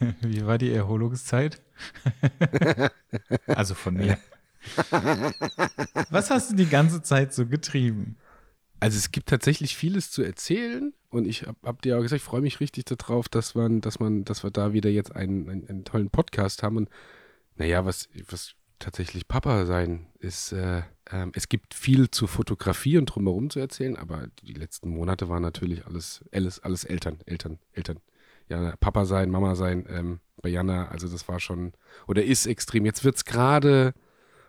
Wie war die Erholungszeit? also von mir. Was hast du die ganze Zeit so getrieben? Also es gibt tatsächlich vieles zu erzählen und ich habe hab dir auch gesagt, ich freue mich richtig darauf, dass man, dass man, dass wir da wieder jetzt einen, einen, einen tollen Podcast haben und naja, was, was tatsächlich Papa sein ist, äh, äh, es gibt viel Fotografie und drumherum zu erzählen, aber die letzten Monate waren natürlich alles, alles, alles Eltern, Eltern, Eltern. Ja, Papa sein, Mama sein, ähm, bei Jana, also das war schon, oder ist extrem. Jetzt wird es gerade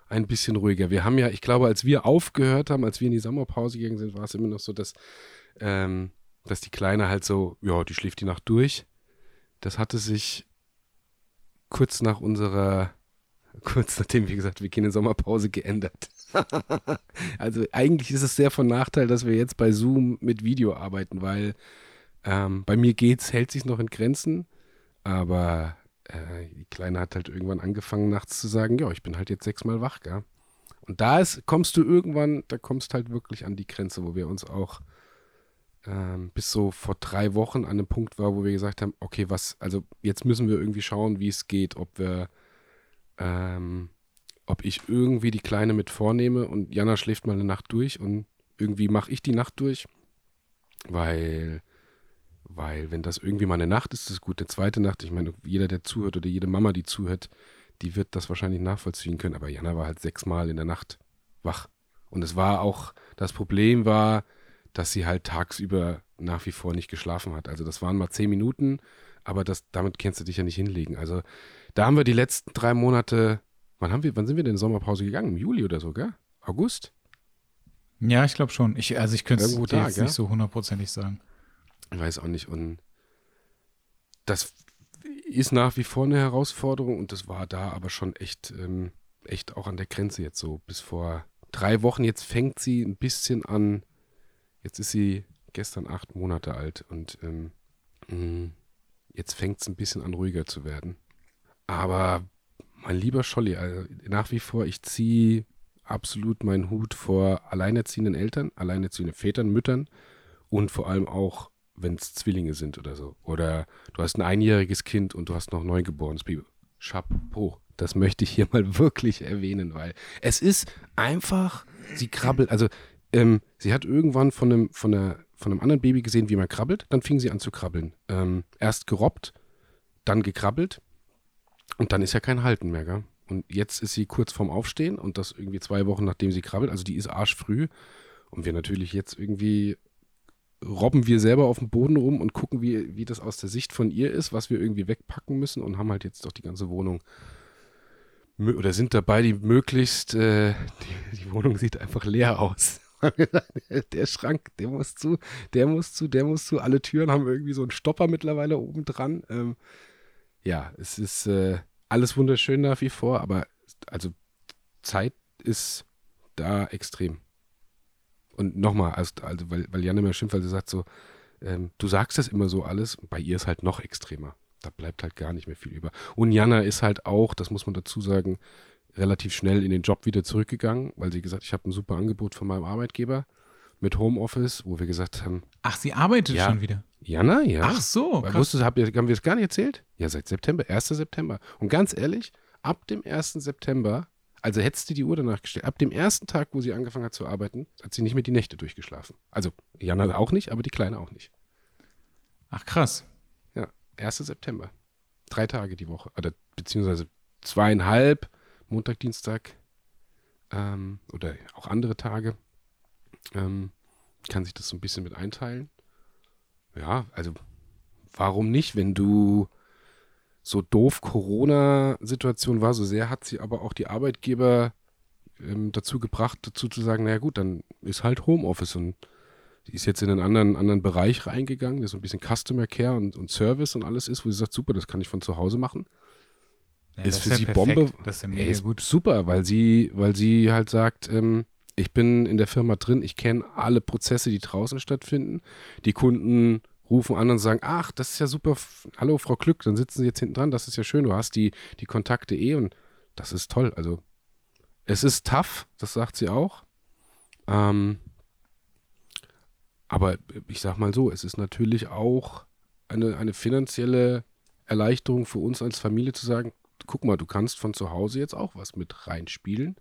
ein bisschen ruhiger. Wir haben ja, ich glaube, als wir aufgehört haben, als wir in die Sommerpause gegangen sind, war es immer noch so, dass, ähm, dass die Kleine halt so, ja, die schläft die Nacht durch. Das hatte sich kurz nach unserer kurz nachdem, wie gesagt, wir gehen in Sommerpause geändert. also eigentlich ist es sehr von Nachteil, dass wir jetzt bei Zoom mit Video arbeiten, weil ähm, bei mir geht's, hält sich noch in Grenzen, aber äh, die Kleine hat halt irgendwann angefangen nachts zu sagen, ja, ich bin halt jetzt sechsmal wach, gell? Und da ist, kommst du irgendwann, da kommst halt wirklich an die Grenze, wo wir uns auch ähm, bis so vor drei Wochen an dem Punkt war, wo wir gesagt haben, okay, was, also jetzt müssen wir irgendwie schauen, wie es geht, ob wir ähm, ob ich irgendwie die Kleine mit vornehme und Jana schläft mal eine Nacht durch und irgendwie mache ich die Nacht durch, weil, weil wenn das irgendwie mal eine Nacht ist, ist es gut. Eine zweite Nacht, ich meine, jeder, der zuhört oder jede Mama, die zuhört, die wird das wahrscheinlich nachvollziehen können. Aber Jana war halt sechsmal in der Nacht wach. Und es war auch, das Problem war, dass sie halt tagsüber nach wie vor nicht geschlafen hat. Also das waren mal zehn Minuten, aber das, damit kannst du dich ja nicht hinlegen. Also da haben wir die letzten drei Monate, wann haben wir, wann sind wir denn in Sommerpause gegangen? Im Juli oder so, gell? August? Ja, ich glaube schon. Ich, also ich könnte es jetzt nicht so hundertprozentig sagen. Ich weiß auch nicht. Und das ist nach wie vor eine Herausforderung und das war da aber schon echt, ähm, echt auch an der Grenze jetzt so. Bis vor drei Wochen, jetzt fängt sie ein bisschen an. Jetzt ist sie gestern acht Monate alt und ähm, mm, jetzt fängt es ein bisschen an ruhiger zu werden. Aber mein lieber Scholli, also nach wie vor, ich ziehe absolut meinen Hut vor alleinerziehenden Eltern, alleinerziehenden Vätern, Müttern und vor allem auch, wenn es Zwillinge sind oder so. Oder du hast ein einjähriges Kind und du hast noch neugeborenes Baby. Chapeau. Das möchte ich hier mal wirklich erwähnen, weil es ist einfach, sie krabbelt, also ähm, sie hat irgendwann von einem, von, einer, von einem anderen Baby gesehen, wie man krabbelt, dann fing sie an zu krabbeln. Ähm, erst gerobbt, dann gekrabbelt und dann ist ja kein Halten mehr, gell? Und jetzt ist sie kurz vorm Aufstehen und das irgendwie zwei Wochen nachdem sie krabbelt. Also die ist arschfrüh. Und wir natürlich jetzt irgendwie robben wir selber auf dem Boden rum und gucken, wie, wie das aus der Sicht von ihr ist, was wir irgendwie wegpacken müssen und haben halt jetzt doch die ganze Wohnung oder sind dabei, die möglichst, äh, die, die Wohnung sieht einfach leer aus. der Schrank, der muss zu, der muss zu, der muss zu. Alle Türen haben irgendwie so einen Stopper mittlerweile oben dran. Ähm, ja, es ist äh, alles wunderschön nach wie vor, aber also Zeit ist da extrem. Und nochmal, also, also weil, weil Jan immer schimpft, weil sie sagt so, ähm, du sagst das immer so alles, bei ihr ist halt noch extremer. Da bleibt halt gar nicht mehr viel über. Und Jana ist halt auch, das muss man dazu sagen, relativ schnell in den Job wieder zurückgegangen, weil sie gesagt, ich habe ein super Angebot von meinem Arbeitgeber mit Homeoffice, wo wir gesagt haben. Ach, sie arbeitet ja, schon wieder. Jana, ja. Ach so. Krass. Wusstest, ihr, haben wir es gar nicht erzählt? Ja, seit September, 1. September. Und ganz ehrlich, ab dem 1. September, also hättest du die Uhr danach gestellt, ab dem ersten Tag, wo sie angefangen hat zu arbeiten, hat sie nicht mehr die Nächte durchgeschlafen. Also Jana auch nicht, aber die Kleine auch nicht. Ach krass. Ja, 1. September. Drei Tage die Woche. Oder beziehungsweise zweieinhalb, Montag, Dienstag ähm, oder auch andere Tage. Ähm, kann sich das so ein bisschen mit einteilen ja, also warum nicht, wenn du so doof Corona-Situation war, so sehr hat sie aber auch die Arbeitgeber ähm, dazu gebracht, dazu zu sagen, naja gut, dann ist halt Homeoffice und die ist jetzt in einen anderen, anderen Bereich reingegangen, der so ein bisschen Customer Care und, und Service und alles ist, wo sie sagt, super, das kann ich von zu Hause machen. Ja, ist für ist sie ja Bombe. Das ist ja mega ist gut. Super, weil sie, weil sie halt sagt, ähm, ich bin in der Firma drin, ich kenne alle Prozesse, die draußen stattfinden. Die Kunden rufen an und sagen, ach, das ist ja super, hallo Frau Glück, dann sitzen Sie jetzt hinten dran, das ist ja schön, du hast die, die Kontakte eh und das ist toll. Also es ist tough, das sagt sie auch. Ähm, aber ich sag mal so, es ist natürlich auch eine, eine finanzielle Erleichterung für uns als Familie zu sagen, guck mal, du kannst von zu Hause jetzt auch was mit reinspielen.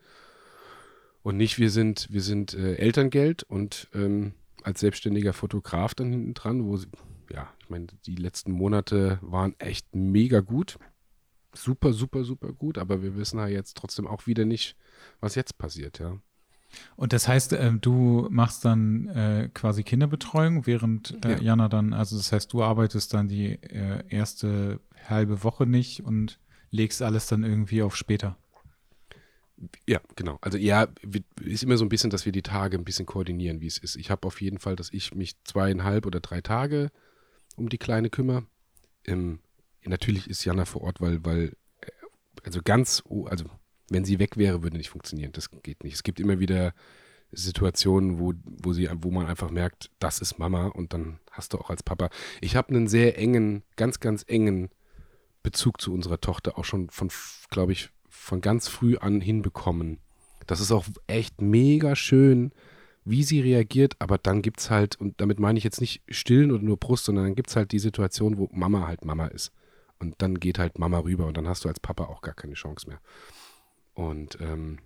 Und nicht, wir sind, wir sind äh, Elterngeld und ähm, als selbstständiger Fotograf dann hinten dran, wo, ja, ich meine, die letzten Monate waren echt mega gut. Super, super, super gut, aber wir wissen ja jetzt trotzdem auch wieder nicht, was jetzt passiert, ja. Und das heißt, äh, du machst dann äh, quasi Kinderbetreuung, während äh, ja. Jana dann, also das heißt, du arbeitest dann die äh, erste halbe Woche nicht und legst alles dann irgendwie auf später. Ja, genau. Also ja, ist immer so ein bisschen, dass wir die Tage ein bisschen koordinieren, wie es ist. Ich habe auf jeden Fall, dass ich mich zweieinhalb oder drei Tage um die Kleine kümmere. Ähm, natürlich ist Jana vor Ort, weil, weil, äh, also ganz, also wenn sie weg wäre, würde nicht funktionieren. Das geht nicht. Es gibt immer wieder Situationen, wo, wo, sie, wo man einfach merkt, das ist Mama und dann hast du auch als Papa. Ich habe einen sehr engen, ganz, ganz engen Bezug zu unserer Tochter auch schon von, glaube ich, von ganz früh an hinbekommen. Das ist auch echt mega schön, wie sie reagiert, aber dann gibt es halt, und damit meine ich jetzt nicht stillen oder nur Brust, sondern dann gibt es halt die Situation, wo Mama halt Mama ist. Und dann geht halt Mama rüber und dann hast du als Papa auch gar keine Chance mehr. Und ähm,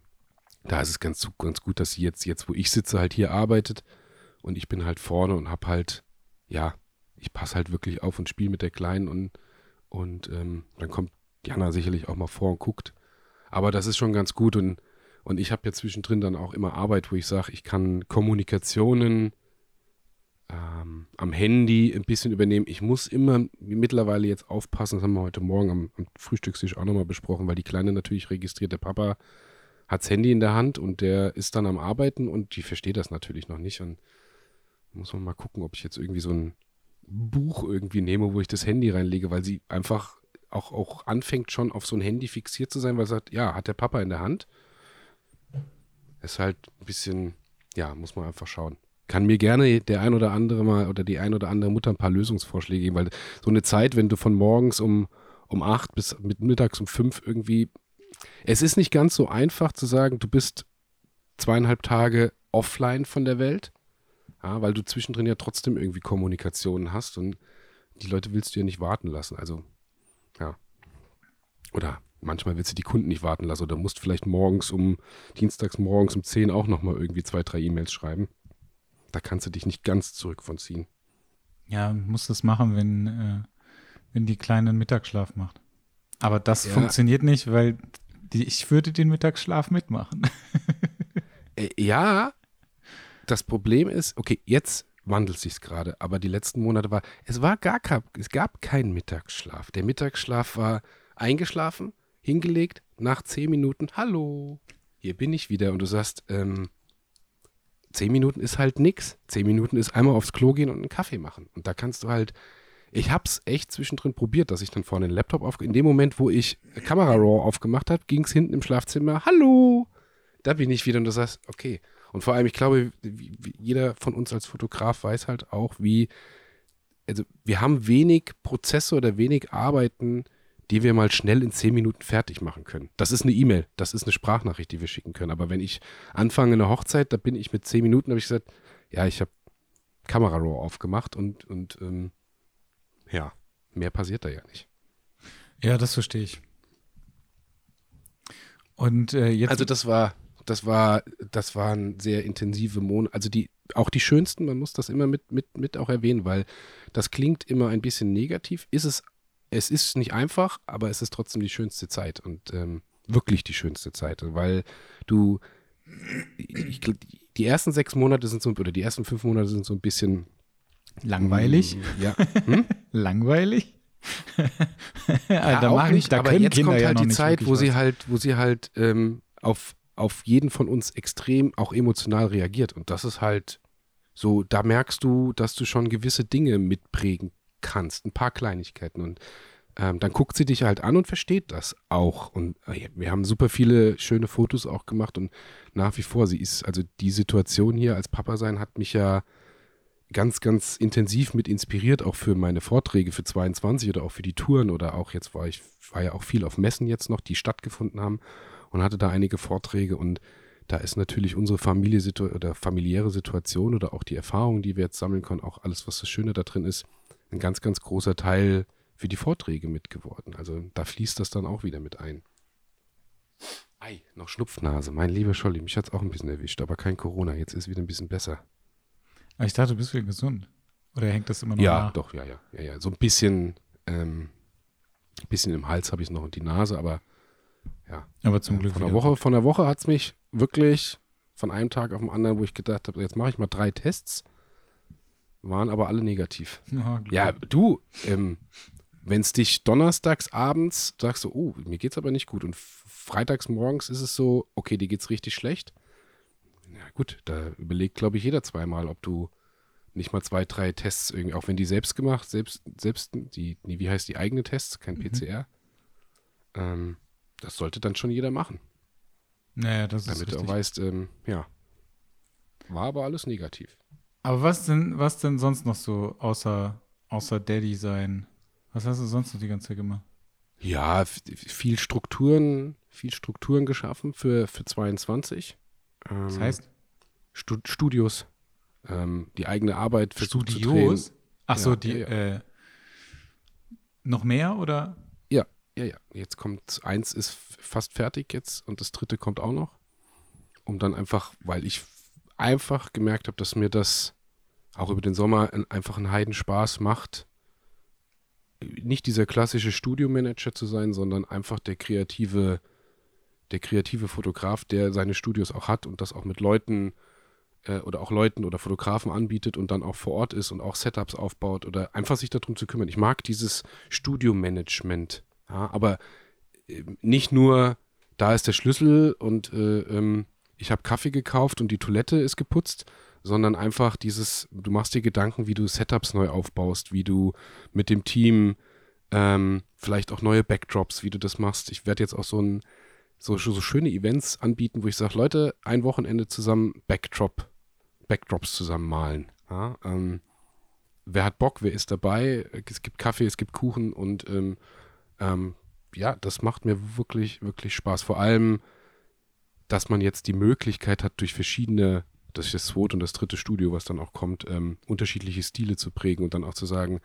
da ist es ganz, ganz gut, dass sie jetzt, jetzt, wo ich sitze, halt hier arbeitet und ich bin halt vorne und hab halt, ja, ich passe halt wirklich auf und spiele mit der Kleinen und, und ähm, dann kommt Jana sicherlich auch mal vor und guckt. Aber das ist schon ganz gut und, und ich habe ja zwischendrin dann auch immer Arbeit, wo ich sage, ich kann Kommunikationen ähm, am Handy ein bisschen übernehmen. Ich muss immer mittlerweile jetzt aufpassen, das haben wir heute Morgen am, am Frühstückstisch auch nochmal besprochen, weil die Kleine natürlich registriert, der Papa hat das Handy in der Hand und der ist dann am Arbeiten und die versteht das natürlich noch nicht. Und muss man mal gucken, ob ich jetzt irgendwie so ein Buch irgendwie nehme, wo ich das Handy reinlege, weil sie einfach auch, auch anfängt schon auf so ein Handy fixiert zu sein, weil sie sagt, ja, hat der Papa in der Hand. Ist halt ein bisschen, ja, muss man einfach schauen kann mir gerne der ein oder andere mal oder die ein oder andere Mutter ein paar Lösungsvorschläge geben, weil so eine Zeit, wenn du von morgens um, um acht bis mit mittags um fünf irgendwie, es ist nicht ganz so einfach zu sagen, du bist zweieinhalb Tage offline von der Welt, ja, weil du zwischendrin ja trotzdem irgendwie Kommunikationen hast und die Leute willst du ja nicht warten lassen. Also. Oder manchmal willst du die Kunden nicht warten lassen oder musst vielleicht morgens um, dienstags morgens um zehn auch nochmal irgendwie zwei, drei E-Mails schreiben da kannst du dich nicht ganz zurück von ziehen. Ja, muss das machen, wenn, äh, wenn die Kleine einen Mittagsschlaf macht. Aber das ja. funktioniert nicht, weil die, ich würde den Mittagsschlaf mitmachen. äh, ja, das Problem ist, okay, jetzt wandelt sich gerade, aber die letzten Monate war, es war gar kein, es gab keinen Mittagsschlaf. Der Mittagsschlaf war eingeschlafen, hingelegt, nach zehn Minuten, hallo, hier bin ich wieder. Und du sagst, ähm, zehn Minuten ist halt nix. Zehn Minuten ist einmal aufs Klo gehen und einen Kaffee machen. Und da kannst du halt, ich hab's echt zwischendrin probiert, dass ich dann vorne den Laptop auf, in dem Moment, wo ich Kamera Raw aufgemacht habe, ging es hinten im Schlafzimmer, hallo, da bin ich wieder und du sagst, okay. Und vor allem, ich glaube, jeder von uns als Fotograf weiß halt auch, wie, also wir haben wenig Prozesse oder wenig Arbeiten, die wir mal schnell in zehn Minuten fertig machen können. Das ist eine E-Mail, das ist eine Sprachnachricht, die wir schicken können. Aber wenn ich anfange eine Hochzeit, da bin ich mit zehn Minuten, habe ich gesagt, ja, ich habe Kamera Raw aufgemacht und, und ähm, ja, mehr passiert da ja nicht. Ja, das verstehe ich. Und äh, jetzt. Also das war, das war, das waren sehr intensive Monate. Also die, auch die schönsten, man muss das immer mit, mit, mit auch erwähnen, weil das klingt immer ein bisschen negativ, ist es es ist nicht einfach, aber es ist trotzdem die schönste Zeit und ähm, wirklich die schönste Zeit, weil du ich, die ersten sechs Monate sind so, oder die ersten fünf Monate sind so ein bisschen langweilig. Ja. Hm? langweilig? ja, da auch nicht, da aber jetzt Kinder kommt halt ja die Zeit, wo was. sie halt, wo sie halt ähm, auf, auf jeden von uns extrem auch emotional reagiert. Und das ist halt so, da merkst du, dass du schon gewisse Dinge mitprägen kannst. Ein paar Kleinigkeiten. Und ähm, dann guckt sie dich halt an und versteht das auch. Und äh, wir haben super viele schöne Fotos auch gemacht und nach wie vor, sie ist, also die Situation hier als Papa sein hat mich ja ganz, ganz intensiv mit inspiriert, auch für meine Vorträge für 22 oder auch für die Touren oder auch jetzt war ich, war ja auch viel auf Messen jetzt noch, die stattgefunden haben und hatte da einige Vorträge und da ist natürlich unsere Familie oder familiäre Situation oder auch die Erfahrungen, die wir jetzt sammeln können, auch alles, was das Schöne da drin ist, ein ganz, ganz großer Teil für die Vorträge mit geworden. Also da fließt das dann auch wieder mit ein. Ei, noch Schnupfnase. Mein lieber Scholli, mich hat es auch ein bisschen erwischt, aber kein Corona. Jetzt ist wieder ein bisschen besser. Aber ich dachte, du bist wieder gesund. Oder hängt das immer noch Ja, nach? doch, ja, ja, ja, ja. So ein bisschen, ähm, ein bisschen im Hals habe ich noch und die Nase, aber ja. Aber zum Glück Von der. Woche, von der Woche hat es mich wirklich von einem Tag auf den anderen, wo ich gedacht habe, jetzt mache ich mal drei Tests, waren aber alle negativ. Ja, Glück. Ja, du, ähm, wenn es dich donnerstags abends sagst du, oh, mir geht's aber nicht gut und freitags morgens ist es so, okay, dir geht's richtig schlecht. Na gut, da überlegt, glaube ich, jeder zweimal, ob du nicht mal zwei, drei Tests irgendwie, auch wenn die selbst gemacht, selbst, selbst, die, nee, wie heißt die eigene Tests, kein Mhm. PCR. Ähm, das sollte dann schon jeder machen, Naja, das ist damit du richtig. auch weißt, ähm, ja, war aber alles negativ. Aber was denn, was denn sonst noch so außer, außer Daddy sein? Was hast du sonst noch die ganze Zeit gemacht? Ja, viel Strukturen, viel Strukturen geschaffen für, für 22. Ähm, Das heißt, Stu Studios, ähm, die eigene Arbeit versucht zu Studios? Ach so, Ja, die, ja, äh, noch mehr oder? drehen. Ja, ja. Jetzt kommt, eins ist fast fertig jetzt und das dritte kommt auch noch. Um dann einfach, weil ich einfach gemerkt habe, dass mir das auch über den Sommer ein, einfach einen Heidenspaß macht, nicht dieser klassische Studiomanager zu sein, sondern einfach der kreative, der kreative Fotograf, der seine Studios auch hat und das auch mit Leuten äh, oder auch Leuten oder Fotografen anbietet und dann auch vor Ort ist und auch Setups aufbaut oder einfach sich darum zu kümmern. Ich mag dieses Studiomanagement, ja, aber äh, nicht nur, da ist der Schlüssel und äh, ähm, ich habe Kaffee gekauft und die Toilette ist geputzt, sondern einfach dieses, du machst dir Gedanken, wie du Setups neu aufbaust, wie du mit dem Team ähm, vielleicht auch neue Backdrops, wie du das machst. Ich werde jetzt auch so ein so, so schöne Events anbieten, wo ich sage, Leute, ein Wochenende zusammen Backdrop, Backdrops zusammen malen. Ja, ähm, wer hat Bock, wer ist dabei? Es gibt Kaffee, es gibt Kuchen und ähm, ähm, ja, das macht mir wirklich, wirklich Spaß. Vor allem, dass man jetzt die Möglichkeit hat, durch verschiedene, das ist das zweite und das dritte Studio, was dann auch kommt, ähm, unterschiedliche Stile zu prägen und dann auch zu sagen,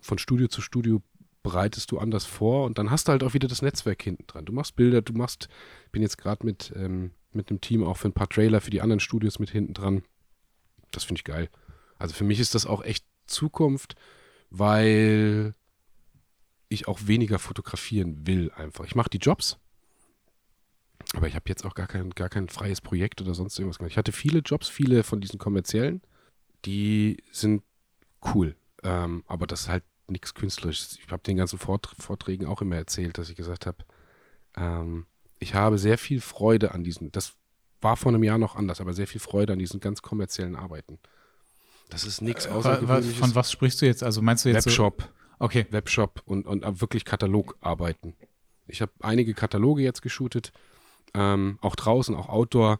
von Studio zu Studio bereitest du anders vor und dann hast du halt auch wieder das Netzwerk hinten dran. Du machst Bilder, du machst, ich bin jetzt gerade mit, ähm, mit einem Team auch für ein paar Trailer für die anderen Studios mit hinten dran. Das finde ich geil. Also für mich ist das auch echt Zukunft, weil ich auch weniger fotografieren will einfach. Ich mache die Jobs, aber ich habe jetzt auch gar kein, gar kein freies Projekt oder sonst irgendwas gemacht. Ich hatte viele Jobs, viele von diesen kommerziellen, die sind cool. Ähm, aber das ist halt nichts Künstlerisches. Ich habe den ganzen Vort Vorträgen auch immer erzählt, dass ich gesagt habe, ähm, ich habe sehr viel Freude an diesen, das war vor einem Jahr noch anders, aber sehr viel Freude an diesen ganz kommerziellen Arbeiten. Das ist nichts Äh, Außergewöhnliches. Von was sprichst du jetzt? Also meinst du jetzt so, Webshop. Okay. Webshop und, und wirklich Katalogarbeiten. Ich habe einige Kataloge jetzt geshootet, ähm, auch draußen, auch Outdoor.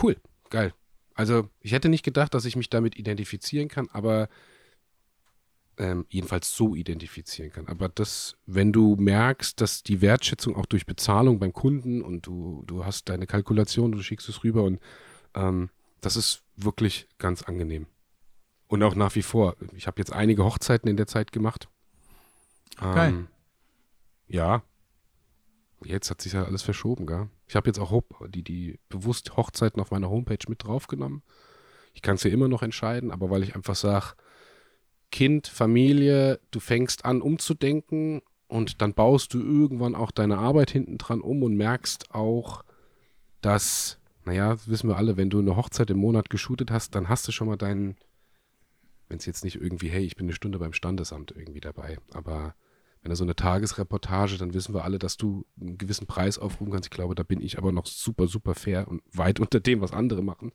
Cool, geil. Also ich hätte nicht gedacht, dass ich mich damit identifizieren kann, aber ähm, jedenfalls so identifizieren kann. Aber das, wenn du merkst, dass die Wertschätzung auch durch Bezahlung beim Kunden und du, du hast deine Kalkulation, du schickst es rüber und ähm, das ist wirklich ganz angenehm. Und auch nach wie vor. Ich habe jetzt einige Hochzeiten in der Zeit gemacht. Geil. Ähm, ja. Jetzt hat sich ja alles verschoben, gell? Ich habe jetzt auch die, die bewusst Hochzeiten auf meiner Homepage mit draufgenommen. Ich kann es ja immer noch entscheiden, aber weil ich einfach sage, Kind, Familie, du fängst an umzudenken und dann baust du irgendwann auch deine Arbeit hinten dran um und merkst auch, dass, naja, wissen wir alle, wenn du eine Hochzeit im Monat geshootet hast, dann hast du schon mal deinen, wenn es jetzt nicht irgendwie, hey, ich bin eine Stunde beim Standesamt irgendwie dabei, aber wenn du so eine Tagesreportage, dann wissen wir alle, dass du einen gewissen Preis aufrufen kannst. Ich glaube, da bin ich aber noch super, super fair und weit unter dem, was andere machen.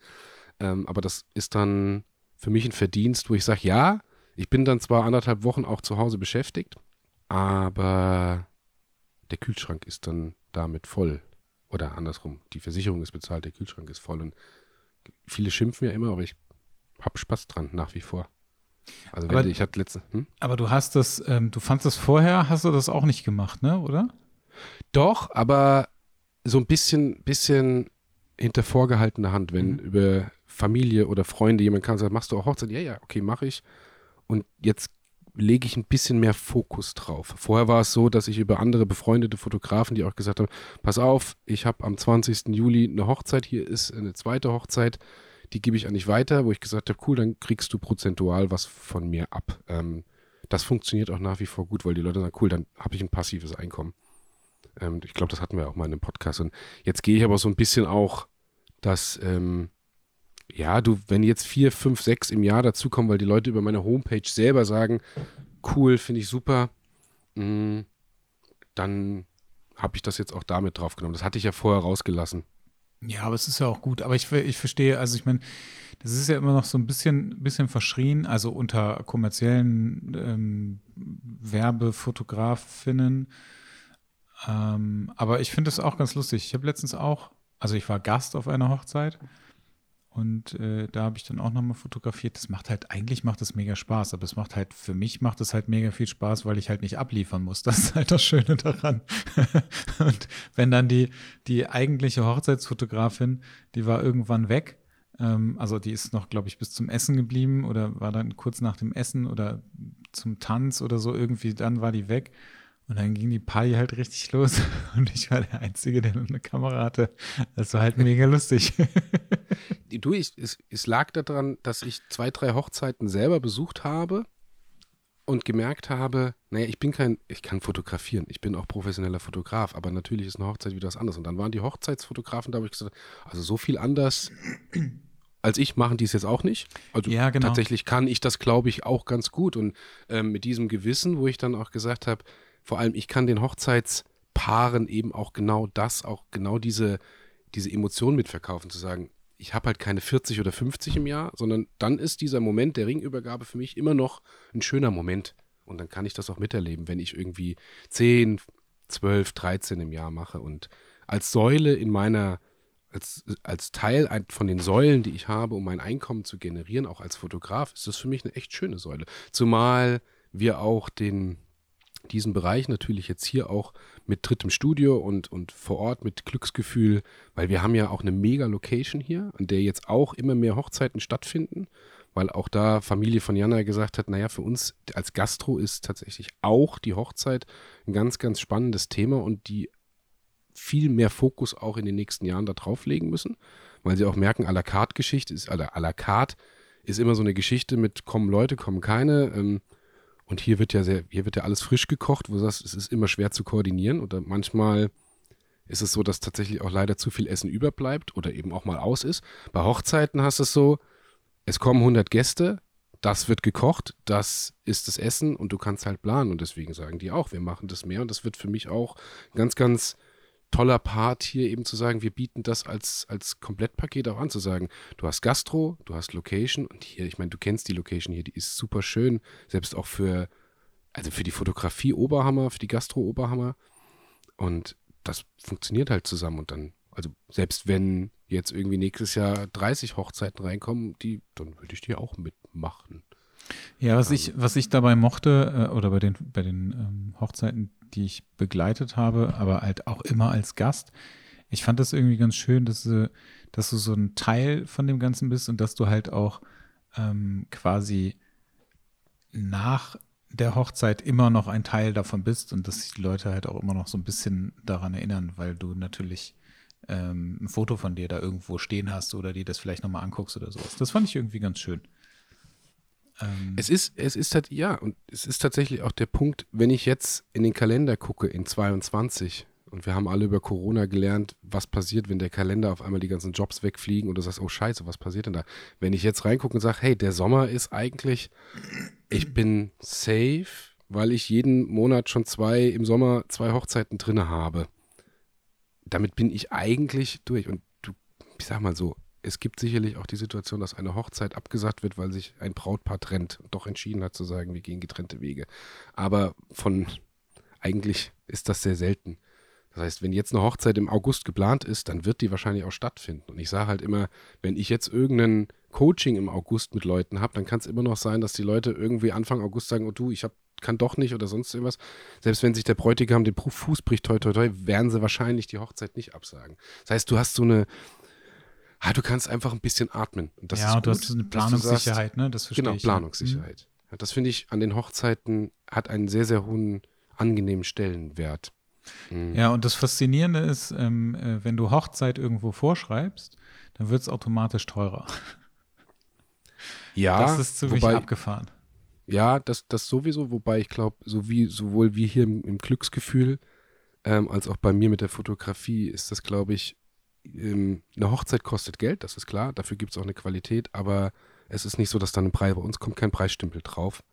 Ähm, aber das ist dann für mich ein Verdienst, wo ich sage, ja, ich bin dann zwar anderthalb Wochen auch zu Hause beschäftigt, aber der Kühlschrank ist dann damit voll. Oder andersrum, die Versicherung ist bezahlt, der Kühlschrank ist voll. Und viele schimpfen ja immer, aber ich habe Spaß dran, nach wie vor. Also Aber- du, ich hatte letzte, hm? Aber du hast das, ähm, du fandest das vorher, hast du das auch nicht gemacht, ne, oder? Doch, aber so ein bisschen, bisschen hinter vorgehaltener Hand, wenn Mhm. über Familie oder Freunde jemand kann und sagt, machst du auch Hochzeit? Ja, ja, okay, mache ich. Und jetzt lege ich ein bisschen mehr Fokus drauf. Vorher war es so, dass ich über andere befreundete Fotografen, die auch gesagt haben, pass auf, ich habe am 20. Juli eine Hochzeit, hier ist eine zweite Hochzeit, die gebe ich an dich weiter, wo ich gesagt habe, cool, dann kriegst du prozentual was von mir ab. Ähm, das funktioniert auch nach wie vor gut, weil die Leute sagen, cool, dann habe ich ein passives Einkommen. Ähm, ich glaube, das hatten wir auch mal in einem Podcast. Und jetzt gehe ich aber so ein bisschen auch, dass, ähm, ja, du, wenn jetzt vier, fünf, sechs im Jahr dazukommen, weil die Leute über meine Homepage selber sagen, cool, finde ich super, mh, mm, dann habe ich das jetzt auch damit draufgenommen. Das hatte ich ja vorher rausgelassen. Ja, aber es ist ja auch gut. Aber ich, ich verstehe, also ich meine, das ist ja immer noch so ein bisschen, bisschen verschrien, also unter kommerziellen ähm, Werbefotografinnen. Ähm, aber ich finde das auch ganz lustig. Ich habe letztens auch, also ich war Gast auf einer Hochzeit und äh, da habe ich dann auch nochmal fotografiert. Das macht halt, eigentlich macht das mega Spaß, aber es macht halt, für mich macht es halt mega viel Spaß, weil ich halt nicht abliefern muss. Das ist halt das Schöne daran. und wenn dann die, die eigentliche Hochzeitsfotografin, die war irgendwann weg, ähm, also die ist noch, glaube ich, bis zum Essen geblieben oder war dann kurz nach dem Essen oder zum Tanz oder so irgendwie, dann war die weg. Und dann ging die Party halt richtig los und ich war der Einzige, der eine Kamera hatte. Das war halt mega lustig. du, ich, es, es lag daran, dass ich zwei, drei Hochzeiten selber besucht habe und gemerkt habe, naja, ich bin kein, ich kann fotografieren, ich bin auch professioneller Fotograf, aber natürlich ist eine Hochzeit wieder was anderes. Und dann waren die Hochzeitsfotografen, da habe ich gesagt, also so viel anders als ich machen die es jetzt auch nicht. Also ja, genau. tatsächlich kann ich das, glaube ich, auch ganz gut. Und ähm, mit diesem Gewissen, wo ich dann auch gesagt habe, vor allem ich kann den Hochzeitspaaren eben auch genau das, auch genau diese, diese Emotion mitverkaufen, zu sagen, ich habe halt keine 40 oder 50 im Jahr, sondern dann ist dieser Moment der Ringübergabe für mich immer noch ein schöner Moment. Und dann kann ich das auch miterleben, wenn ich irgendwie 10, 12, 13 im Jahr mache. Und als Säule in meiner, als, als Teil von den Säulen, die ich habe, um mein Einkommen zu generieren, auch als Fotograf, ist das für mich eine echt schöne Säule. Zumal wir auch den, diesen Bereich natürlich jetzt hier auch mit drittem Studio und, und vor Ort mit Glücksgefühl, weil wir haben ja auch eine mega Location hier, an der jetzt auch immer mehr Hochzeiten stattfinden, weil auch da Familie von Jana gesagt hat, naja, für uns als Gastro ist tatsächlich auch die Hochzeit ein ganz, ganz spannendes Thema und die viel mehr Fokus auch in den nächsten Jahren da drauf legen müssen, weil sie auch merken, à la carte Geschichte ist, à la carte ist immer so eine Geschichte mit kommen Leute, kommen keine, ähm, und hier wird ja sehr, hier wird ja alles frisch gekocht, wo du sagst, es ist immer schwer zu koordinieren. Oder manchmal ist es so, dass tatsächlich auch leider zu viel Essen überbleibt oder eben auch mal aus ist. Bei Hochzeiten hast du es so, es kommen 100 Gäste, das wird gekocht, das ist das Essen und du kannst halt planen. Und deswegen sagen die auch, wir machen das mehr. Und das wird für mich auch ganz, ganz toller Part hier eben zu sagen, wir bieten das als, als Komplettpaket auch an, zu sagen, du hast Gastro, du hast Location und hier, ich meine, du kennst die Location hier, die ist super schön, selbst auch für, also für die Fotografie Oberhammer, für die Gastro Oberhammer und das funktioniert halt zusammen und dann, also selbst wenn jetzt irgendwie nächstes Jahr 30 Hochzeiten reinkommen, die, dann würde ich die auch mitmachen. Ja, was ich, was ich dabei mochte, äh, oder bei den, bei den ähm, Hochzeiten, die ich begleitet habe, aber halt auch immer als Gast, ich fand das irgendwie ganz schön, dass du, dass du so ein Teil von dem Ganzen bist und dass du halt auch ähm, quasi nach der Hochzeit immer noch ein Teil davon bist und dass sich die Leute halt auch immer noch so ein bisschen daran erinnern, weil du natürlich ähm, ein Foto von dir da irgendwo stehen hast oder die das vielleicht nochmal anguckst oder sowas. Das fand ich irgendwie ganz schön. Ähm es ist, es ist halt, ja, und es ist tatsächlich auch der Punkt, wenn ich jetzt in den Kalender gucke in 22 und wir haben alle über Corona gelernt, was passiert, wenn der Kalender auf einmal die ganzen Jobs wegfliegen und du sagst, oh Scheiße, was passiert denn da? Wenn ich jetzt reingucke und sage, hey, der Sommer ist eigentlich, ich bin safe, weil ich jeden Monat schon zwei, im Sommer zwei Hochzeiten drinne habe. Damit bin ich eigentlich durch. Und du, ich sag mal so, es gibt sicherlich auch die Situation, dass eine Hochzeit abgesagt wird, weil sich ein Brautpaar trennt und doch entschieden hat zu sagen, wir gehen getrennte Wege. Aber von eigentlich ist das sehr selten. Das heißt, wenn jetzt eine Hochzeit im August geplant ist, dann wird die wahrscheinlich auch stattfinden. Und ich sage halt immer, wenn ich jetzt irgendein Coaching im August mit Leuten habe, dann kann es immer noch sein, dass die Leute irgendwie Anfang August sagen, oh du, ich hab, kann doch nicht oder sonst irgendwas. Selbst wenn sich der Bräutigam den Fuß bricht, toi, toi, toi, werden sie wahrscheinlich die Hochzeit nicht absagen. Das heißt, du hast so eine, ah, du kannst einfach ein bisschen atmen. Und ja, und du hast eine Planungssicherheit, ne? Das verstehe genau, ich. Planungssicherheit. Das finde ich an den Hochzeiten hat einen sehr, sehr hohen, angenehmen Stellenwert. Mhm. Ja, und das Faszinierende ist, ähm, äh, wenn du Hochzeit irgendwo vorschreibst, dann wird es automatisch teurer. Ja, das ist ziemlich wobei, abgefahren. Ja, das, das sowieso, wobei ich glaube, so wie, sowohl wie hier im, im Glücksgefühl ähm, als auch bei mir mit der Fotografie ist das, glaube ich, ähm, eine Hochzeit kostet Geld, das ist klar, dafür gibt es auch eine Qualität, aber es ist nicht so, dass dann ein Preis, bei uns kommt kein Preisstempel drauf,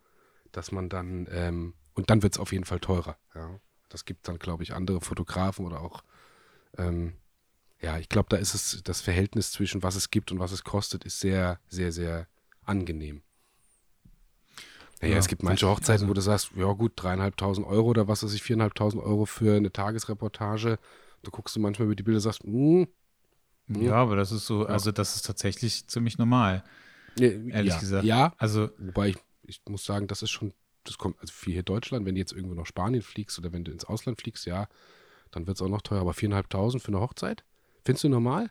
dass man dann, ähm, und dann wird es auf jeden Fall teurer. Ja. Das gibt dann, glaube ich, andere Fotografen oder auch, ähm, ja, ich glaube, da ist es, das Verhältnis zwischen was es gibt und was es kostet, ist sehr, sehr, sehr angenehm. Naja, ja, es gibt manche Hochzeiten, also, wo du sagst, ja gut, dreieinhalbtausend Euro oder was weiß ich, viereinhalbtausend Euro für eine Tagesreportage. Du guckst du manchmal über die Bilder und sagst, hm, hm. Ja, aber das ist so, also das ist tatsächlich ziemlich normal. Ja, ehrlich ja, gesagt. Ja, also. Wobei ich, ich muss sagen, das ist schon, das kommt, also für hier Deutschland, wenn du jetzt irgendwo nach Spanien fliegst oder wenn du ins Ausland fliegst, ja, dann wird es auch noch teuer. Aber viereinhalbtausend für eine Hochzeit? Findest du normal?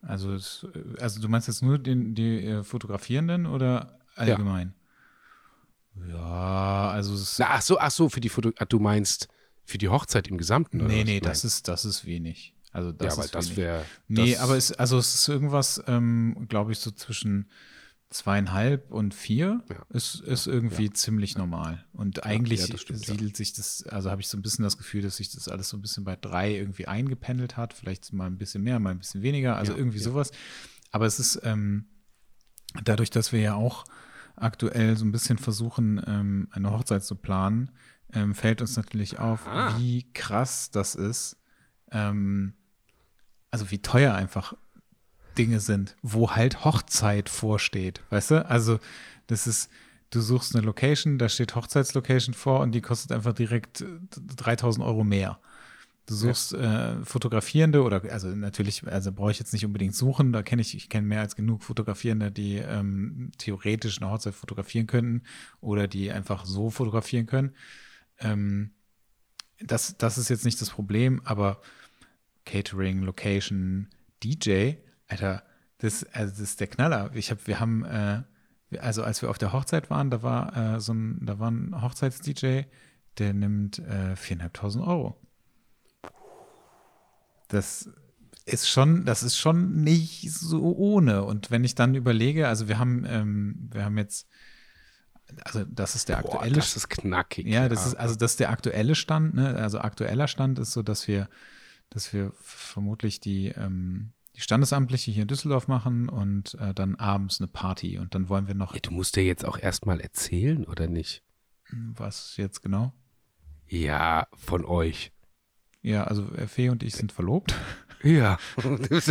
Also, es, also du meinst jetzt nur den, die äh, Fotografierenden oder allgemein? Ja, ja also es Na, ach so, ach so, für die Foto, du meinst für die Hochzeit im Gesamten? Nee, nee, das ist, das ist wenig. Also das ja, aber das wäre. Nee, aber es, also es ist irgendwas, ähm, glaube ich, so zwischen zweieinhalb und vier ja. ist, ist irgendwie ja. ziemlich normal. Und eigentlich ja, stimmt, siedelt sich das, also habe ich so ein bisschen das Gefühl, dass sich das alles so ein bisschen bei drei irgendwie eingependelt hat. Vielleicht mal ein bisschen mehr, mal ein bisschen weniger, also irgendwie sowas. Aber es ist ähm, dadurch, dass wir ja auch aktuell so ein bisschen versuchen, ähm, eine Hochzeit zu planen, ähm, fällt uns natürlich auf, ah. wie krass das ist. Ähm, also wie teuer einfach Dinge sind, wo halt Hochzeit vorsteht, weißt du? Also das ist, du suchst eine Location, da steht Hochzeitslocation vor und die kostet einfach direkt 3000 Euro mehr. Du suchst ja. äh, Fotografierende oder, also natürlich, also brauche ich jetzt nicht unbedingt suchen, da kenne ich, ich kenne mehr als genug Fotografierende, die ähm, theoretisch eine Hochzeit fotografieren könnten oder die einfach so fotografieren können. Ähm, das, das ist jetzt nicht das Problem, aber Catering, Location, DJ, Alter, das, also das ist der Knaller. Ich hab, wir haben, äh, also als wir auf der Hochzeit waren, da war äh, so ein, da war ein Hochzeits-DJ, der nimmt äh, 4.500 Euro. Das ist schon, das ist schon nicht so ohne. Und wenn ich dann überlege, also wir haben, ähm, wir haben jetzt, also das ist der aktuelle. Boah, das ist knackig. Ja, das ja. ist, also das ist der aktuelle Stand, ne? Also aktueller Stand ist so, dass wir, dass wir vermutlich die, ähm, die Standesamtliche hier in Düsseldorf machen und äh, dann abends eine Party und dann wollen wir noch. Ja, du musst dir jetzt auch erstmal erzählen, oder nicht? Was jetzt genau? Ja, von euch. Ja, also Fee und ich sind verlobt. Ja.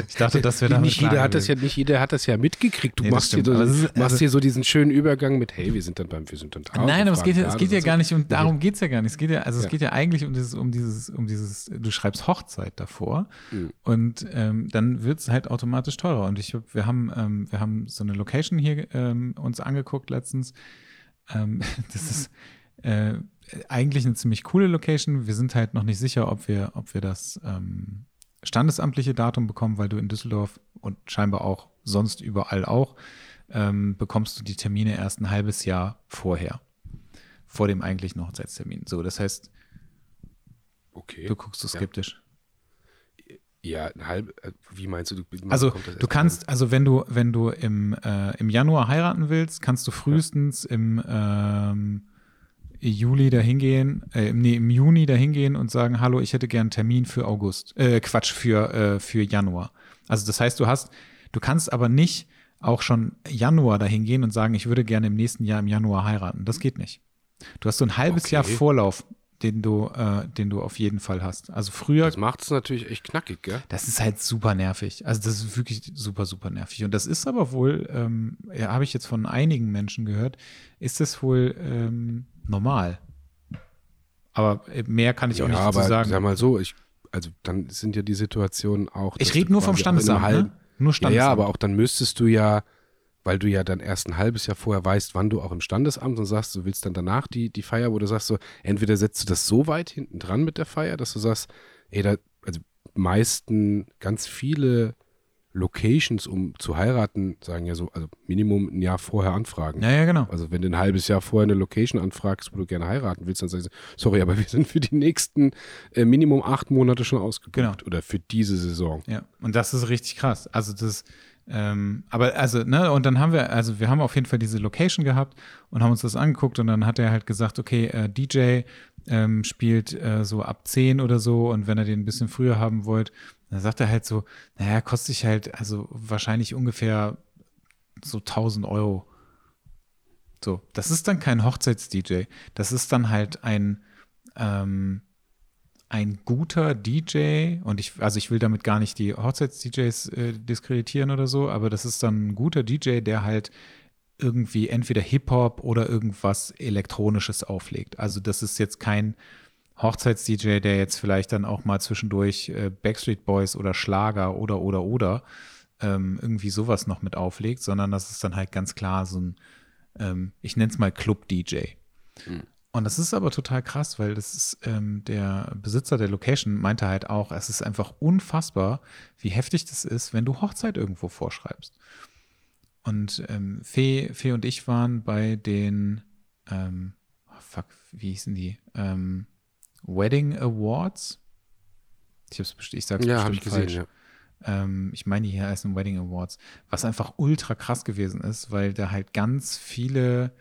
Ich dachte, dass wir da nicht jeder hat das ja nicht jeder hat das ja mitgekriegt. Du nee, machst, hier so, machst also, hier so diesen schönen Übergang mit hey, wir sind dann beim wir sind dann da. Nein, aber es geht ja, es geht ja gar nicht um darum geht es ja gar nicht. Es geht ja also ja. es geht ja eigentlich um dieses um dieses um dieses du schreibst Hochzeit davor mhm. und ähm, dann wird es halt automatisch teurer und ich wir haben ähm, wir haben so eine Location hier ähm, uns angeguckt letztens. Ähm, das ist äh, eigentlich eine ziemlich coole Location. Wir sind halt noch nicht sicher, ob wir ob wir das ähm, standesamtliche Datum bekommen, weil du in Düsseldorf und scheinbar auch sonst überall auch, ähm, bekommst du die Termine erst ein halbes Jahr vorher. Vor dem eigentlichen Hochzeitstermin. So, das heißt, okay. du guckst so skeptisch. Ja, ein halb, äh, wie meinst du? du also du kannst, also wenn du, wenn du im, äh, im Januar heiraten willst, kannst du frühestens ja. im ähm, Juli dahin gehen, äh, nee, im Juni dahin gehen und sagen, hallo, ich hätte gern einen Termin für August, äh, Quatsch, für, äh, für Januar. Also das heißt, du hast, du kannst aber nicht auch schon Januar dahin gehen und sagen, ich würde gerne im nächsten Jahr im Januar heiraten. Das geht nicht. Du hast so ein halbes okay. Jahr Vorlauf, den du, äh, den du auf jeden Fall hast. Also früher. Das macht es natürlich echt knackig, gell? Das ist halt super nervig. Also das ist wirklich super, super nervig. Und das ist aber wohl, ähm, ja, habe ich jetzt von einigen Menschen gehört, ist das wohl ähm, normal. Aber mehr kann ich auch ja, nicht dazu aber, sagen. Sag mal so, ich, also dann sind ja die Situationen auch. Ich rede nur vom Standesamt. Ne? Nur Standesamt. Ja, ja, aber auch dann müsstest du ja, weil du ja dann erst ein halbes Jahr vorher weißt, wann du auch im Standesamt und sagst, du willst dann danach die, die Feier, wo du sagst, so, entweder setzt du das so weit hinten dran mit der Feier, dass du sagst, ey, da, also meisten, ganz viele Locations, um zu heiraten, sagen ja so, also Minimum ein Jahr vorher anfragen. Ja, ja, genau. Also wenn du ein halbes Jahr vorher eine Location anfragst, wo du gerne heiraten willst, dann sagst du, sorry, aber wir sind für die nächsten äh, Minimum acht Monate schon ausgebucht. Genau. Oder für diese Saison. Ja, und das ist richtig krass. Also das, ähm, aber also, ne, und dann haben wir, also wir haben auf jeden Fall diese Location gehabt und haben uns das angeguckt und dann hat er halt gesagt, okay, äh, DJ ähm, spielt äh, so ab 10 oder so und wenn er den ein bisschen früher haben wollt, dann sagt er halt so, naja, kostet sich halt, also wahrscheinlich ungefähr so 1000 Euro. So, das ist dann kein Hochzeits-DJ. Das ist dann halt ein, ähm, ein guter DJ und ich, also ich will damit gar nicht die Hochzeits-DJs äh, diskreditieren oder so, aber das ist dann ein guter DJ, der halt irgendwie entweder Hip-Hop oder irgendwas Elektronisches auflegt. Also das ist jetzt kein Hochzeits-DJ, der jetzt vielleicht dann auch mal zwischendurch äh, Backstreet Boys oder Schlager oder oder oder ähm, irgendwie sowas noch mit auflegt, sondern das ist dann halt ganz klar so ein, ähm, ich nenne es mal Club-DJ. Mhm. Und das ist aber total krass, weil das ist ähm, der Besitzer der Location meinte halt auch, es ist einfach unfassbar, wie heftig das ist, wenn du Hochzeit irgendwo vorschreibst. Und ähm, Fee, Fee und ich waren bei den, ähm, oh fuck, wie hießen die? Ähm, Wedding Awards. Ich, hab's, ich sag's ja, bestimmt ich gesehen, falsch. Ja. Ähm, ich meine, hier heißen Wedding Awards, was einfach ultra krass gewesen ist, weil da halt ganz viele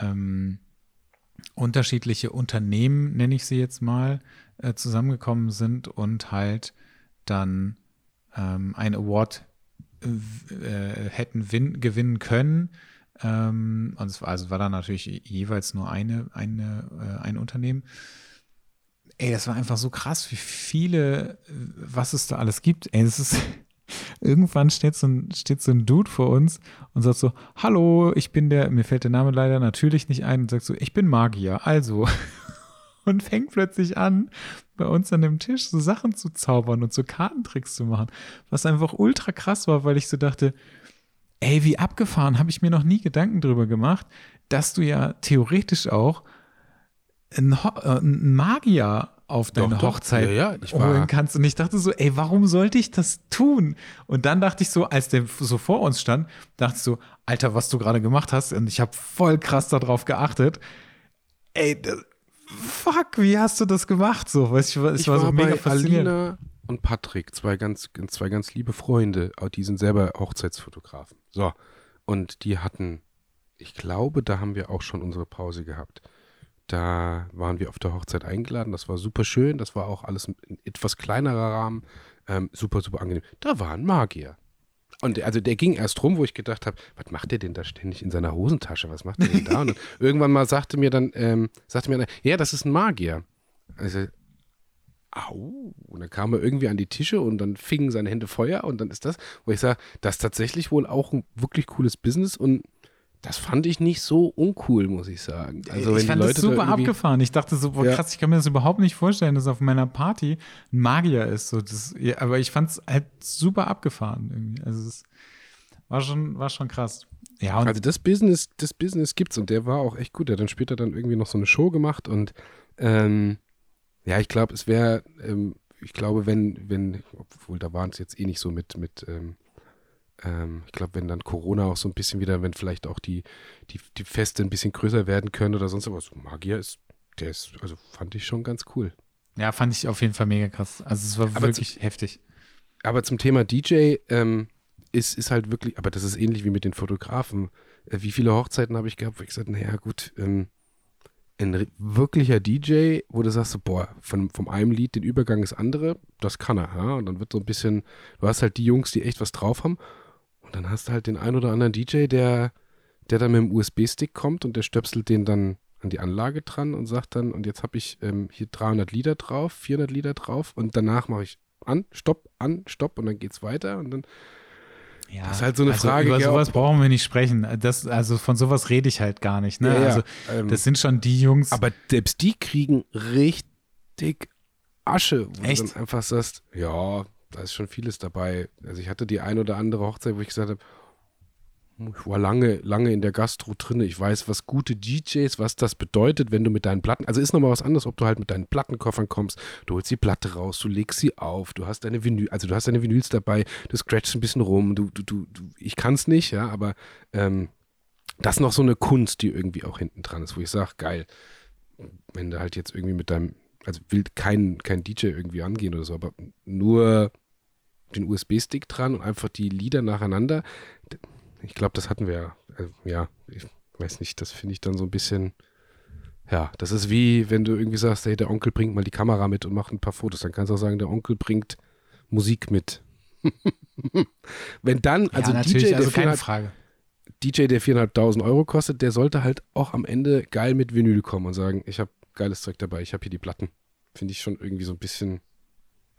ähm, unterschiedliche Unternehmen, nenne ich sie jetzt mal, äh, zusammengekommen sind und halt dann ähm, ein Award äh, hätten win gewinnen können. Ähm, und es war, also war da natürlich jeweils nur eine, eine, äh, ein Unternehmen. Ey, das war einfach so krass, wie viele, was es da alles gibt. Ey, das ist, irgendwann steht so, ein, steht so ein Dude vor uns und sagt so, hallo, ich bin der, mir fällt der Name leider natürlich nicht ein und sagt so, ich bin Magier, also. Und fängt plötzlich an, bei uns an dem Tisch so Sachen zu zaubern und so Kartentricks zu machen. Was einfach ultra krass war, weil ich so dachte, ey, wie abgefahren, habe ich mir noch nie Gedanken drüber gemacht, dass du ja theoretisch auch einen, äh, Magier auf deine Doch, doch. Hochzeit Ja, ja, ich war- holen kannst. Und ich dachte so, ey, warum sollte ich das tun? Und dann dachte ich so, als der so vor uns stand, dachte ich so, Alter, was du gerade gemacht hast. Und ich habe voll krass darauf geachtet. Ey, fuck, wie hast du das gemacht? So, weißt ich, Ich war so mega bei faszinierend. Alina und Patrick, zwei ganz, zwei ganz liebe Freunde, die sind selber Hochzeitsfotografen. So, und die hatten, ich glaube, da haben wir auch schon unsere Pause gehabt. Da waren wir auf der Hochzeit eingeladen, das war super schön, das war auch alles ein etwas kleinerer Rahmen, ähm, super, super angenehm. Da war ein Magier. Und also der ging erst rum, wo ich gedacht habe, was macht der denn da ständig in seiner Hosentasche? Was macht der denn da? Und irgendwann mal sagte mir dann, ähm, sagte mir, ja, das ist ein Magier. Also, au. Und dann kam er irgendwie an die Tische und dann fingen seine Hände Feuer und dann ist das, wo ich sage, das ist tatsächlich wohl auch ein wirklich cooles Business und das fand ich nicht so uncool, muss ich sagen. Also, ich wenn fand das super da abgefahren. Ich dachte so, boah, Ja. krass, ich kann mir das überhaupt nicht vorstellen, dass auf meiner Party ein Magier ist. So, das, ja, aber ich fand es halt super abgefahren irgendwie. Also es war schon, war schon krass. Ja, Also das Business, das Business gibt's und der war auch echt gut. Der hat dann später dann irgendwie noch so eine Show gemacht und ähm, ja, ich glaube, es wäre, ähm, ich glaube, wenn, wenn, obwohl da waren es jetzt eh nicht so mit, mit, ähm, ähm, ich glaube, wenn dann Corona auch so ein bisschen wieder, wenn vielleicht auch die, die, die Feste ein bisschen größer werden können oder sonst was. Magier ist, der ist, also fand ich schon ganz cool. ja, fand ich auf jeden Fall mega krass. Also es war Aber wirklich heftig. Aber zum Thema DJ ähm, ist, ist halt wirklich, aber das ist ähnlich wie mit den Fotografen. Äh, wie viele Hochzeiten habe ich gehabt, wo ich gesagt habe, naja gut, ähm, ein wirklicher DJ, wo du sagst, so, boah, von, vom einem Lied den Übergang ins andere, das kann er. Ja? Und dann wird so ein bisschen, du hast halt die Jungs, die echt was drauf haben. Und dann hast du halt den ein oder anderen DJ, der, der dann mit dem USB-Stick kommt und der stöpselt den dann an die Anlage dran und sagt dann, und jetzt habe ich ähm, hier 300 Lieder drauf, 400 Lieder drauf und danach mache ich an, stopp, an, stopp und dann geht's weiter und dann Ja, Das ist halt so eine also Frage, Über sowas ob- brauchen wir nicht sprechen. Das, also von sowas rede ich halt gar nicht. Ne? Ja, ja, Also ähm, das sind schon die Jungs. Aber selbst die kriegen richtig Asche, wo Echt? du dann einfach sagst, ja, da ist schon vieles dabei. Also ich hatte die ein oder andere Hochzeit, wo ich gesagt habe, ich war lange, lange in der Gastro drin. Ich weiß, was gute DJs, was das bedeutet, wenn du mit deinen Platten, also ist nochmal was anderes, ob du halt mit deinen Plattenkoffern kommst, du holst die Platte raus, du legst sie auf, du hast deine Vinyl, also du hast deine Vinyls dabei, du scratchst ein bisschen rum, du, du, du, du ich kann's nicht, ja, aber ähm, das ist noch so eine Kunst, die irgendwie auch hinten dran ist, wo ich sage, geil, wenn du halt jetzt irgendwie mit deinem, also will kein, kein DJ irgendwie angehen oder so, aber nur den USB-Stick dran und einfach die Lieder nacheinander. Ich glaube, das hatten wir äh, ja. Ich weiß nicht, das finde ich dann so ein bisschen. Ja, das ist wie, wenn du irgendwie sagst, hey, der Onkel bringt mal die Kamera mit und macht ein paar Fotos. Dann kannst du auch sagen, der Onkel bringt Musik mit. wenn dann, also ja, DJ, also der keine Frage. DJ, der 4.500 Euro kostet, der sollte halt auch am Ende geil mit Vinyl kommen und sagen, ich habe geiles Zeug dabei, ich habe hier die Platten. Finde ich schon irgendwie so ein bisschen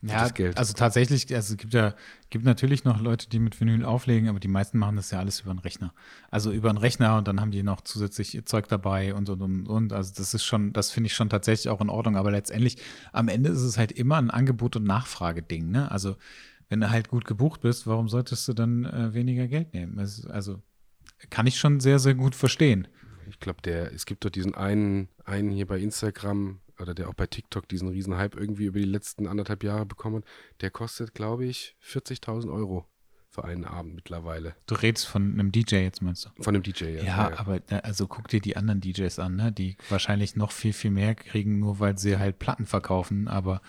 ja, also tatsächlich, also es gibt ja, gibt natürlich noch Leute, die mit Vinyl auflegen, aber die meisten machen das ja alles über einen Rechner. Also über einen Rechner und dann haben die noch zusätzlich ihr Zeug dabei und und und und. Also das ist schon, das finde ich schon tatsächlich auch in Ordnung. Aber letztendlich, am Ende ist es halt immer ein Angebot- und Nachfrageding, ne? Also wenn du halt gut gebucht bist, warum solltest du dann äh, weniger Geld nehmen? Also kann ich schon sehr, sehr gut verstehen. Ich glaube, der, es gibt doch diesen einen, einen hier bei Instagram, oder der auch bei TikTok diesen riesen Hype irgendwie über die letzten anderthalb Jahre bekommen hat, der kostet, glaube ich, 40.000 Euro für einen Abend mittlerweile. Du redest von einem DJ jetzt, meinst du? Von einem DJ, ja. Ja, ja. aber also guck dir die anderen DJs an, ne? die wahrscheinlich noch viel, viel mehr kriegen, nur weil sie halt Platten verkaufen, aber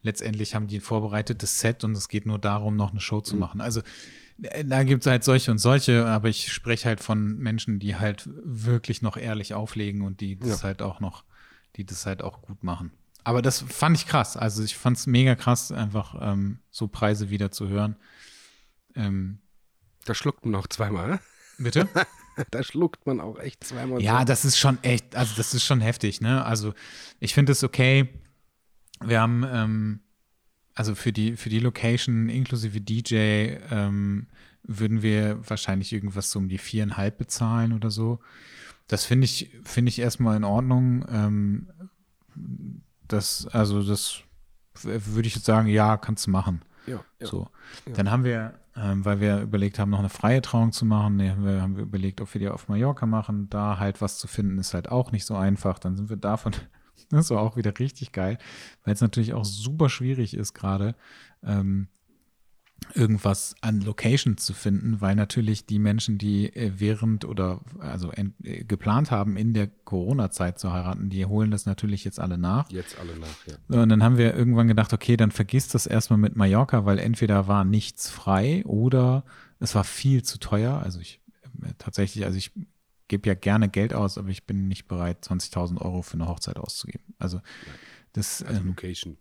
letztendlich haben die ein vorbereitetes Set und es geht nur darum, noch eine Show zu mhm. machen. Also äh, da gibt es halt solche und solche, aber ich spreche halt von Menschen, die halt wirklich noch ehrlich auflegen und die das ja. halt auch noch die das halt auch gut machen. Aber das fand ich krass. Also ich fand es mega krass, einfach ähm, so Preise wieder zu hören. Ähm, da schluckt man auch zweimal. Ne? Bitte? da schluckt man auch echt zweimal. Ja, das ist schon echt, also das ist schon heftig, ne? Also ich finde es okay. Wir haben, ähm, also für die, für die Location inklusive DJ ähm, würden wir wahrscheinlich irgendwas so um die viereinhalb bezahlen oder so. Das finde ich, finde ich erstmal in Ordnung. Ähm, das, also das würde ich jetzt sagen, ja, kannst du machen. Ja, ja. So. Ja. Dann haben wir, ähm, weil wir überlegt haben, noch eine freie Trauung zu machen, nee, haben, wir, haben wir überlegt, ob wir die auf Mallorca machen. Da halt was zu finden, ist halt auch nicht so einfach. Dann sind wir davon, das war auch wieder richtig geil, weil es natürlich auch super schwierig ist gerade, ähm, irgendwas an Locations zu finden, weil natürlich die Menschen, die äh, während oder also äh, geplant haben, in der Corona-Zeit zu heiraten, die holen das natürlich jetzt alle nach. Jetzt alle nach, ja. Und dann haben wir irgendwann gedacht, okay, dann vergiss das erstmal mit Mallorca, weil entweder war nichts frei oder es war viel zu teuer. Also ich äh, tatsächlich, also ich gebe ja gerne Geld aus, aber ich bin nicht bereit, 20.000 Euro für eine Hochzeit auszugeben. Also das. Also ähm, Location.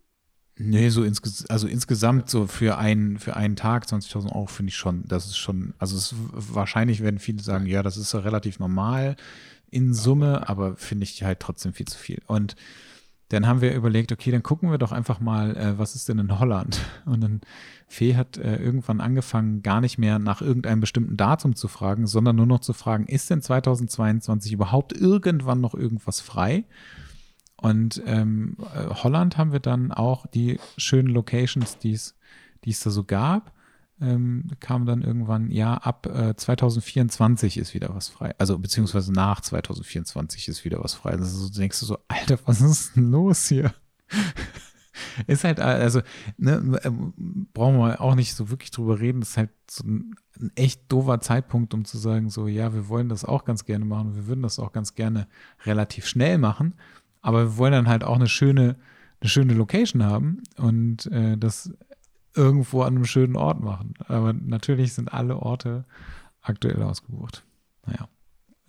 Nee, so insges also insgesamt so für einen, für einen Tag 20.000 Euro finde ich schon, das ist schon, also es, wahrscheinlich werden viele sagen, ja, das ist relativ normal in Summe, aber finde ich halt trotzdem viel zu viel. Und dann haben wir überlegt, okay, dann gucken wir doch einfach mal, äh, was ist denn in Holland? Und dann Fee hat äh, irgendwann angefangen, gar nicht mehr nach irgendeinem bestimmten Datum zu fragen, sondern nur noch zu fragen, ist denn 2022 überhaupt irgendwann noch irgendwas frei? Und ähm, äh, Holland haben wir dann auch die schönen Locations, die es da so gab, ähm, kam dann irgendwann, ja, ab äh, 2024 ist wieder was frei. Also beziehungsweise nach 2024 ist wieder was frei. Also du denkst du so, Alter, was ist denn los hier? ist halt, also, ne, ähm, brauchen wir auch nicht so wirklich drüber reden. Das ist halt so ein, ein, echt doofer Zeitpunkt, um zu sagen, so, ja, wir wollen das auch ganz gerne machen. Wir würden das auch ganz gerne relativ schnell machen. Aber wir wollen dann halt auch eine schöne, eine schöne Location haben und äh, das irgendwo an einem schönen Ort machen. Aber natürlich sind alle Orte aktuell ausgebucht. Naja,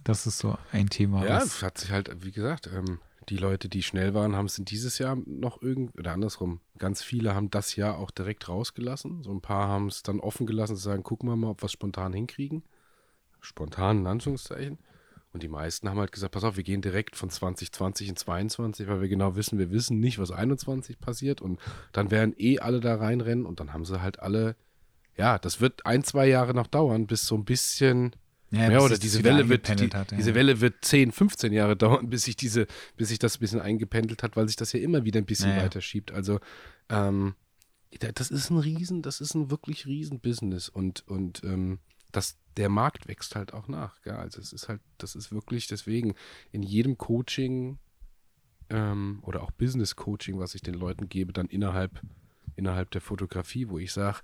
das ist so ein Thema. Ja, es hat sich halt, wie gesagt, ähm, die Leute, die schnell waren, haben es in dieses Jahr noch irgendwie, oder andersrum, ganz viele haben das Jahr auch direkt rausgelassen. So ein paar haben es dann offen gelassen, zu sagen, gucken wir mal, ob wir es spontan hinkriegen. Spontan in Anführungszeichen. Und die meisten haben halt gesagt, pass auf, wir gehen direkt von 2020 in 22, weil wir genau wissen, wir wissen nicht, was 21 passiert. Und dann werden eh alle da reinrennen und dann haben sie halt alle, ja, das wird ein, zwei Jahre noch dauern, bis so ein bisschen, ja, ja oder diese Welle wird, die, hat, ja. diese Welle wird 10, 15 Jahre dauern, bis sich diese, bis sich das ein bisschen eingependelt hat, weil sich das ja immer wieder ein bisschen ja, weiter schiebt. Also, ähm, das ist ein Riesen, das ist ein wirklich riesen Business und, und ähm, das der Markt wächst halt auch nach. Gell? Also es ist halt, das ist wirklich deswegen in jedem Coaching ähm, oder auch Business Coaching, was ich den Leuten gebe, dann innerhalb, innerhalb der Fotografie, wo ich sage,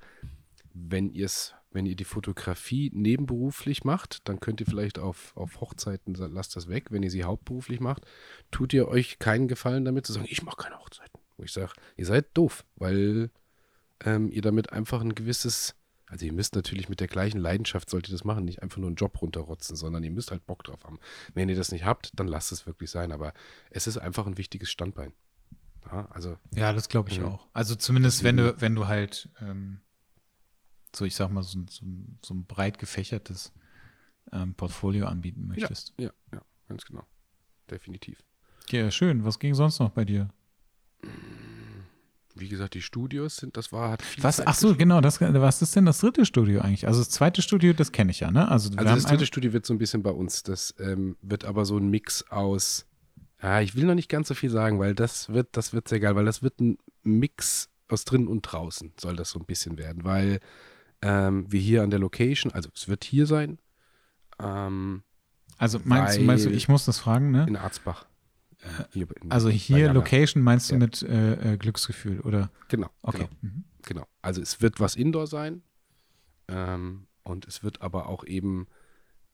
wenn ihr es, wenn ihr die Fotografie nebenberuflich macht, dann könnt ihr vielleicht auf, auf Hochzeiten, lasst das weg. Wenn ihr sie hauptberuflich macht, tut ihr euch keinen Gefallen damit zu sagen, ich mache keine Hochzeiten. Wo ich sage, ihr seid doof, weil ähm, ihr damit einfach ein gewisses, also ihr müsst natürlich mit der gleichen Leidenschaft, sollt ihr das machen, nicht einfach nur einen Job runterrotzen, sondern ihr müsst halt Bock drauf haben. Wenn ihr das nicht habt, dann lasst es wirklich sein. Aber es ist einfach ein wichtiges Standbein. Ja, also, ja das glaube ich ja. auch. Also zumindest, wenn du, wenn du halt ähm, so, ich sag mal, so, so, so ein breit gefächertes ähm, Portfolio anbieten möchtest. Ja, ja, ja, ganz genau. Definitiv. Ja, schön. Was ging sonst noch bei dir? Wie gesagt, die Studios sind, das war, hat viel Was, Zeit ach so, genau, das, was ist denn das dritte Studio eigentlich? Also das zweite Studio, das kenne ich ja, ne? Also, also das dritte Studio wird so ein bisschen bei uns, das ähm, wird aber so ein Mix aus, ja, ich will noch nicht ganz so viel sagen, weil das wird, das wird sehr geil, weil das wird ein Mix aus drinnen und draußen, soll das so ein bisschen werden, weil ähm, wir hier an der Location, also es wird hier sein. Ähm, also meinst, meinst du, ich muss das fragen, ne? In Arzbach. Hier also hier Location meinst du ja. mit äh, äh, Glücksgefühl, oder? Genau. Okay. Genau. Mhm. genau. Also es wird was Indoor sein ähm, und es wird aber auch eben,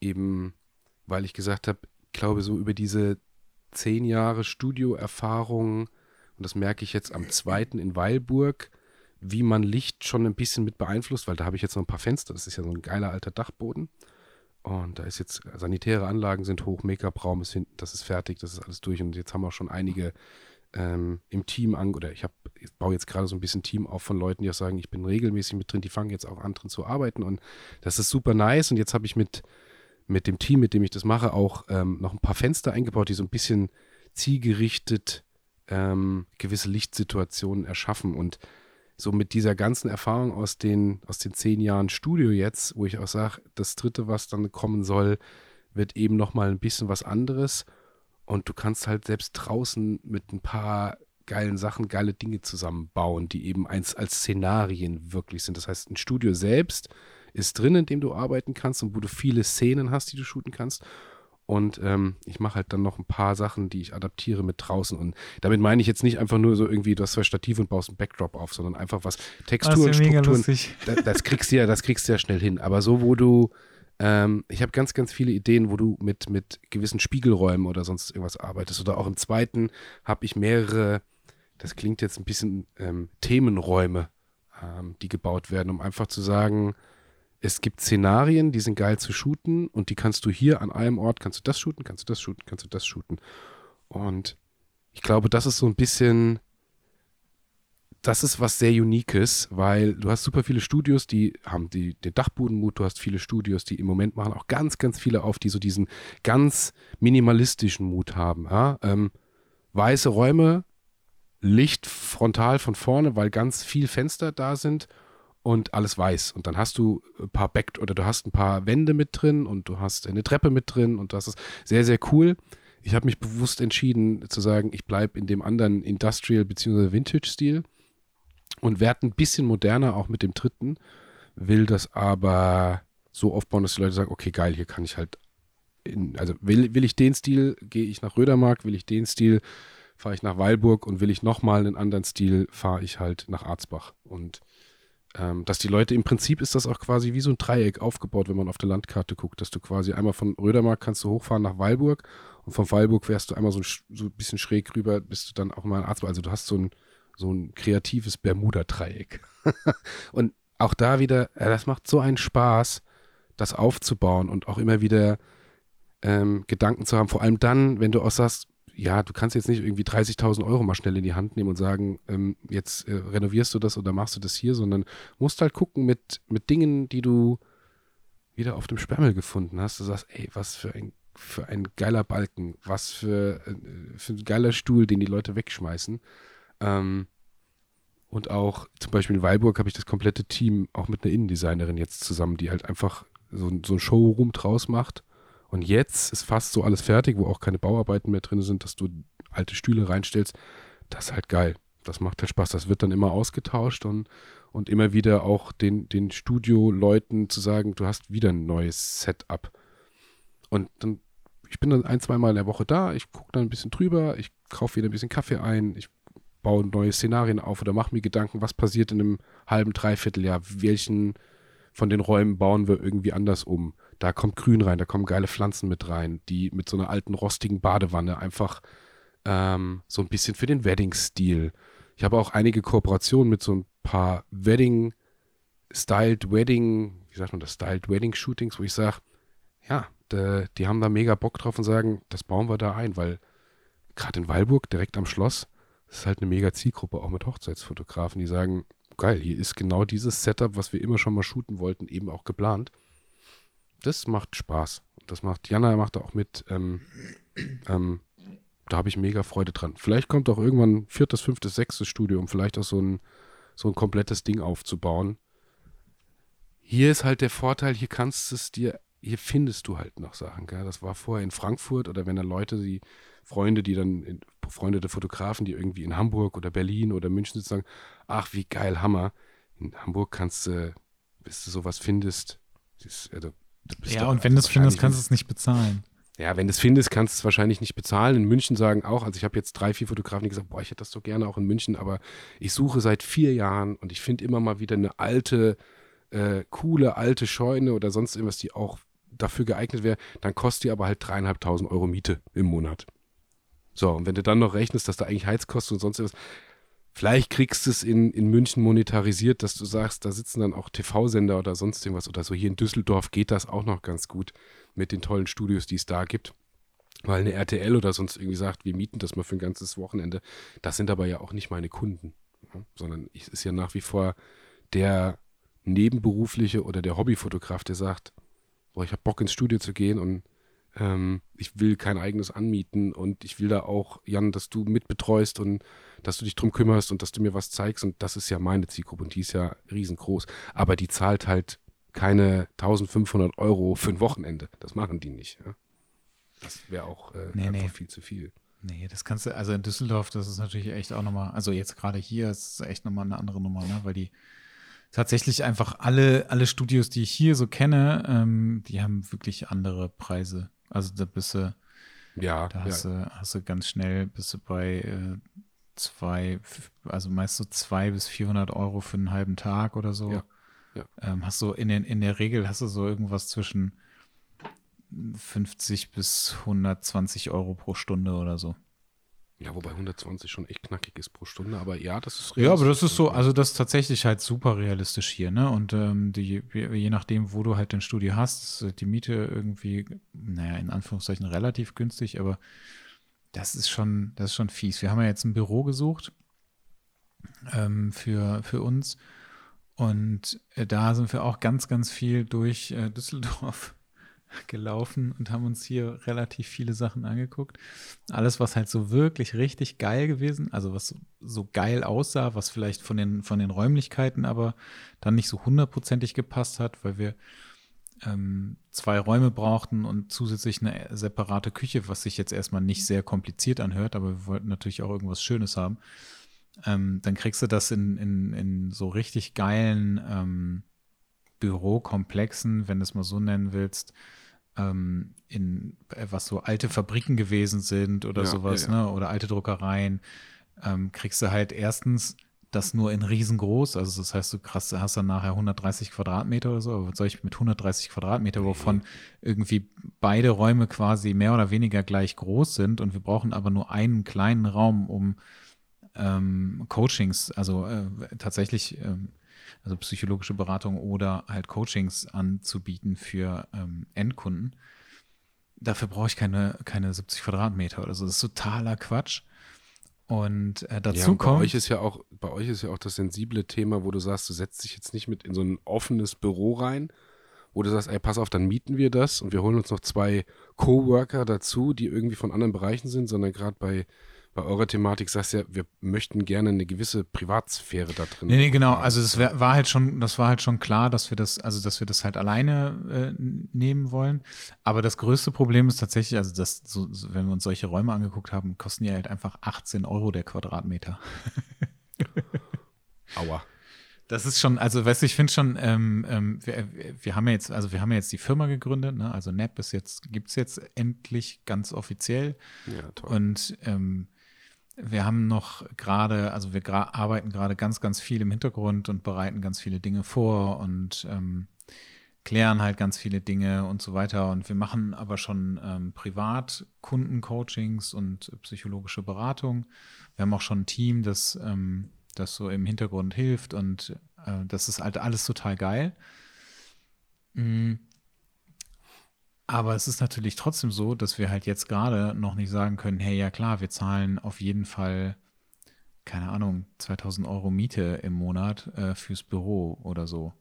eben, weil ich gesagt habe, glaube so über diese zehn Jahre Studioerfahrung, und das merke ich jetzt am zweiten in Weilburg, wie man Licht schon ein bisschen mit beeinflusst, weil da habe ich jetzt noch ein paar Fenster, das ist ja so ein geiler alter Dachboden. Und da ist jetzt, sanitäre Anlagen sind hoch, Make-up-Raum ist hinten, das ist fertig, das ist alles durch. Und jetzt haben wir auch schon einige ähm, im Team an, oder ich, hab, ich baue jetzt gerade so ein bisschen Team auf von Leuten, die auch sagen, ich bin regelmäßig mit drin, die fangen jetzt auch an drin zu arbeiten. Und das ist super nice. Und jetzt habe ich mit, mit dem Team, mit dem ich das mache, auch ähm, noch ein paar Fenster eingebaut, die so ein bisschen zielgerichtet ähm, gewisse Lichtsituationen erschaffen. Und so mit dieser ganzen Erfahrung aus den, aus den zehn Jahren Studio jetzt, wo ich auch sage, das dritte, was dann kommen soll, wird eben nochmal ein bisschen was anderes. Und du kannst halt selbst draußen mit ein paar geilen Sachen, geile Dinge zusammenbauen, die eben eins als Szenarien wirklich sind. Das heißt, ein Studio selbst ist drin, in dem du arbeiten kannst und wo du viele Szenen hast, die du shooten kannst. Und ähm, ich mache halt dann noch ein paar Sachen, die ich adaptiere mit draußen. Und damit meine ich jetzt nicht einfach nur so irgendwie, du hast zwei Stative und baust ein Backdrop auf, sondern einfach was Texturen, das ja Strukturen. Das, das, kriegst du ja, das kriegst du ja schnell hin. Aber so, wo du, ähm, ich habe ganz, ganz viele Ideen, wo du mit, mit gewissen Spiegelräumen oder sonst irgendwas arbeitest. Oder auch im zweiten habe ich mehrere, das klingt jetzt ein bisschen ähm, Themenräume, ähm, die gebaut werden, um einfach zu sagen, es gibt Szenarien, die sind geil zu shooten und die kannst du hier an einem Ort, kannst du das shooten, kannst du das shooten, kannst du das shooten. Und ich glaube, das ist so ein bisschen, das ist was sehr Uniques, weil du hast super viele Studios, die haben die, den Dachbodenmut, du hast viele Studios, die im Moment machen auch ganz, ganz viele auf, die so diesen ganz minimalistischen Mut haben. Ja? Ähm, weiße Räume, Licht frontal von vorne, weil ganz viel Fenster da sind und alles weiß. Und dann hast du ein paar Back oder du hast ein paar Wände mit drin und du hast eine Treppe mit drin und das ist sehr, sehr cool. Ich habe mich bewusst entschieden zu sagen, ich bleibe in dem anderen Industrial- bzw. Vintage-Stil und werde ein bisschen moderner auch mit dem dritten, will das aber so aufbauen, dass die Leute sagen, okay, geil, hier kann ich halt, in, also will, will ich den Stil, gehe ich nach Rödermark, will ich den Stil, fahre ich nach Weilburg und will ich nochmal einen anderen Stil, fahre ich halt nach Arzbach. Und ähm, dass die Leute, im Prinzip ist das auch quasi wie so ein Dreieck aufgebaut, wenn man auf der Landkarte guckt, dass du quasi einmal von Rödermark kannst du hochfahren nach Weilburg und von Weilburg fährst du einmal so ein, so ein bisschen schräg rüber, bist du dann auch mal ein Arzt. Also du hast so ein, so ein kreatives Bermuda-Dreieck. und auch da wieder, ja, das macht so einen Spaß, das aufzubauen und auch immer wieder ähm, Gedanken zu haben. Vor allem dann, wenn du auch sagst, ja, du kannst jetzt nicht irgendwie 30.000 Euro mal schnell in die Hand nehmen und sagen, ähm, jetzt äh, renovierst du das oder machst du das hier, sondern musst halt gucken mit, mit Dingen, die du wieder auf dem Sperrmüll gefunden hast. Du sagst, ey, was für ein, für ein geiler Balken, was für, äh, für ein geiler Stuhl, den die Leute wegschmeißen. Ähm, und auch zum Beispiel in Weilburg habe ich das komplette Team auch mit einer Innendesignerin jetzt zusammen, die halt einfach so, so ein Showroom draus macht und jetzt ist fast so alles fertig, wo auch keine Bauarbeiten mehr drin sind, dass du alte Stühle reinstellst. Das ist halt geil. das macht halt Spaß. Das wird dann immer ausgetauscht und, und immer wieder auch den, den Studio-Leuten zu sagen, du hast wieder ein neues Setup. Und dann, ich bin dann ein, zweimal in der Woche da, ich gucke dann ein bisschen drüber, ich kaufe wieder ein bisschen Kaffee ein, ich baue neue Szenarien auf oder mache mir Gedanken, was passiert in einem halben, dreiviertel Jahr, welchen von den Räumen bauen wir irgendwie anders um. Da kommt Grün rein, da kommen geile Pflanzen mit rein, die mit so einer alten rostigen Badewanne einfach ähm, so ein bisschen für den Wedding-Stil. Ich habe auch einige Kooperationen mit so ein paar Wedding, Styled Wedding, wie sagt man das, Styled Wedding Shootings, wo ich sage, ja, de, die haben da mega Bock drauf und sagen, das bauen wir da ein, weil gerade in Weilburg, direkt am Schloss, das ist halt eine mega Zielgruppe, auch mit Hochzeitsfotografen, die sagen, geil, hier ist genau dieses Setup, was wir immer schon mal shooten wollten, eben auch geplant. Das macht Spaß. Das macht, Jana macht da auch mit, ähm, ähm, da habe ich mega Freude dran. Vielleicht kommt auch irgendwann ein viertes, fünftes, sechstes Studio, um vielleicht auch so ein, so ein komplettes Ding aufzubauen. Hier ist halt der Vorteil, hier kannst es dir, hier findest du halt noch Sachen. Gell? Das war vorher in Frankfurt oder wenn da Leute, die Freunde, die dann, befreundete Fotografen, die irgendwie in Hamburg oder Berlin oder München sitzen, sagen, ach, wie geil, Hammer. In Hamburg kannst du, bis du sowas findest, ist, also, ja, und wenn du es findest, kannst du es nicht bezahlen. Ja, wenn du es findest, kannst du es wahrscheinlich nicht bezahlen. In München sagen auch, also ich habe jetzt drei, vier Fotografen, die gesagt, boah, ich hätte das so gerne auch in München, aber ich suche seit vier Jahren und ich finde immer mal wieder eine alte, äh, coole alte Scheune oder sonst irgendwas, die auch dafür geeignet wäre, dann kostet die aber halt dreieinhalbtausend Euro Miete im Monat. So, und wenn du dann noch rechnest, dass da eigentlich Heizkosten und sonst irgendwas, vielleicht kriegst du es in, in München monetarisiert, dass du sagst, da sitzen dann auch TV-Sender oder sonst irgendwas oder so. Hier in Düsseldorf geht das auch noch ganz gut mit den tollen Studios, die es da gibt. Weil eine RTL oder sonst irgendwie sagt, wir mieten das mal für ein ganzes Wochenende. Das sind aber ja auch nicht meine Kunden, sondern es ist ja nach wie vor der nebenberufliche oder der Hobbyfotograf, der sagt, boah, ich habe Bock ins Studio zu gehen und ähm, ich will kein eigenes anmieten und ich will da auch, Jan, dass du mitbetreust und dass du dich drum kümmerst und dass du mir was zeigst und das ist ja meine Zielgruppe und die ist ja riesengroß, aber die zahlt halt keine 1500 Euro für ein Wochenende. Das machen die nicht. Ja? Das wäre auch äh, nee, einfach nee. viel zu viel. Nee, das kannst du, also in Düsseldorf, das ist natürlich echt auch nochmal, also jetzt gerade hier ist es echt nochmal eine andere Nummer, ne? weil die tatsächlich einfach alle, alle Studios, die ich hier so kenne, ähm, die haben wirklich andere Preise. Also da bist du, ja, da hast, ja. Du, hast du ganz schnell, bist du bei äh, zwei, also meist so zwei bis 400 Euro für einen halben Tag oder so. Ja. Ja. Ähm, hast du in, den, in der Regel hast du so irgendwas zwischen 50 bis 120 Euro pro Stunde oder so. Ja, wobei 120 schon echt knackig ist pro Stunde, aber ja, das ist Ja, aber das ist so, also das ist tatsächlich halt super realistisch hier, ne? Und ähm, die, je nachdem, wo du halt dein Studio hast, ist die Miete irgendwie, naja, in Anführungszeichen relativ günstig, aber das ist schon, das ist schon fies. Wir haben ja jetzt ein Büro gesucht ähm, für, für uns und äh, da sind wir auch ganz, ganz viel durch äh, Düsseldorf gelaufen und haben uns hier relativ viele Sachen angeguckt. Alles, was halt so wirklich richtig geil gewesen, also was so geil aussah, was vielleicht von den, von den Räumlichkeiten aber dann nicht so hundertprozentig gepasst hat, weil wir ähm, zwei Räume brauchten und zusätzlich eine separate Küche, was sich jetzt erstmal nicht sehr kompliziert anhört, aber wir wollten natürlich auch irgendwas Schönes haben. Ähm, dann kriegst du das in, in, in so richtig geilen ähm, Bürokomplexen, wenn du es mal so nennen willst, ähm, in äh, was so alte Fabriken gewesen sind oder ja, sowas, ja, ja. ne? Oder alte Druckereien, ähm, kriegst du halt erstens das nur in riesengroß, also das heißt, du krass, hast dann nachher 130 Quadratmeter oder so, aber was soll ich mit 130 Quadratmeter, wovon irgendwie beide Räume quasi mehr oder weniger gleich groß sind und wir brauchen aber nur einen kleinen Raum, um ähm, Coachings, also äh, tatsächlich ähm, also psychologische Beratung oder halt Coachings anzubieten für ähm, Endkunden. Dafür brauche ich keine, keine 70 Quadratmeter oder so. Das ist totaler Quatsch. Und äh, dazu ja, und bei kommt. Euch ist ja auch, bei euch ist ja auch das sensible Thema, wo du sagst, du setzt dich jetzt nicht mit in so ein offenes Büro rein, wo du sagst, ey, pass auf, dann mieten wir das und wir holen uns noch zwei Coworker dazu, die irgendwie von anderen Bereichen sind, sondern gerade bei bei eurer Thematik sagst du ja, wir möchten gerne eine gewisse Privatsphäre da drin. Nee, nee, genau. Also es war halt schon, das war halt schon klar, dass wir das, also dass wir das halt alleine äh, nehmen wollen. Aber das größte Problem ist tatsächlich, also das, so, wenn wir uns solche Räume angeguckt haben, kosten die halt einfach 18 Euro der Quadratmeter. Aua. Das ist schon, also weißt du, ich finde schon, ähm, ähm, wir, wir, haben ja jetzt, also wir haben ja jetzt die Firma gegründet, ne? Also NAP ist jetzt, gibt es jetzt endlich ganz offiziell. Ja, toll. Und ähm, wir haben noch gerade, also wir arbeiten gerade ganz, ganz viel im Hintergrund und bereiten ganz viele Dinge vor und ähm, klären halt ganz viele Dinge und so weiter. Und wir machen aber schon ähm, privat Kundencoachings und psychologische Beratung. Wir haben auch schon ein Team, das ähm, das so im Hintergrund hilft und äh, das ist halt alles total geil. Mhm. Aber es ist natürlich trotzdem so, dass wir halt jetzt gerade noch nicht sagen können, hey, ja klar, wir zahlen auf jeden Fall, keine Ahnung, 2000 Euro Miete im Monat äh, fürs Büro oder so.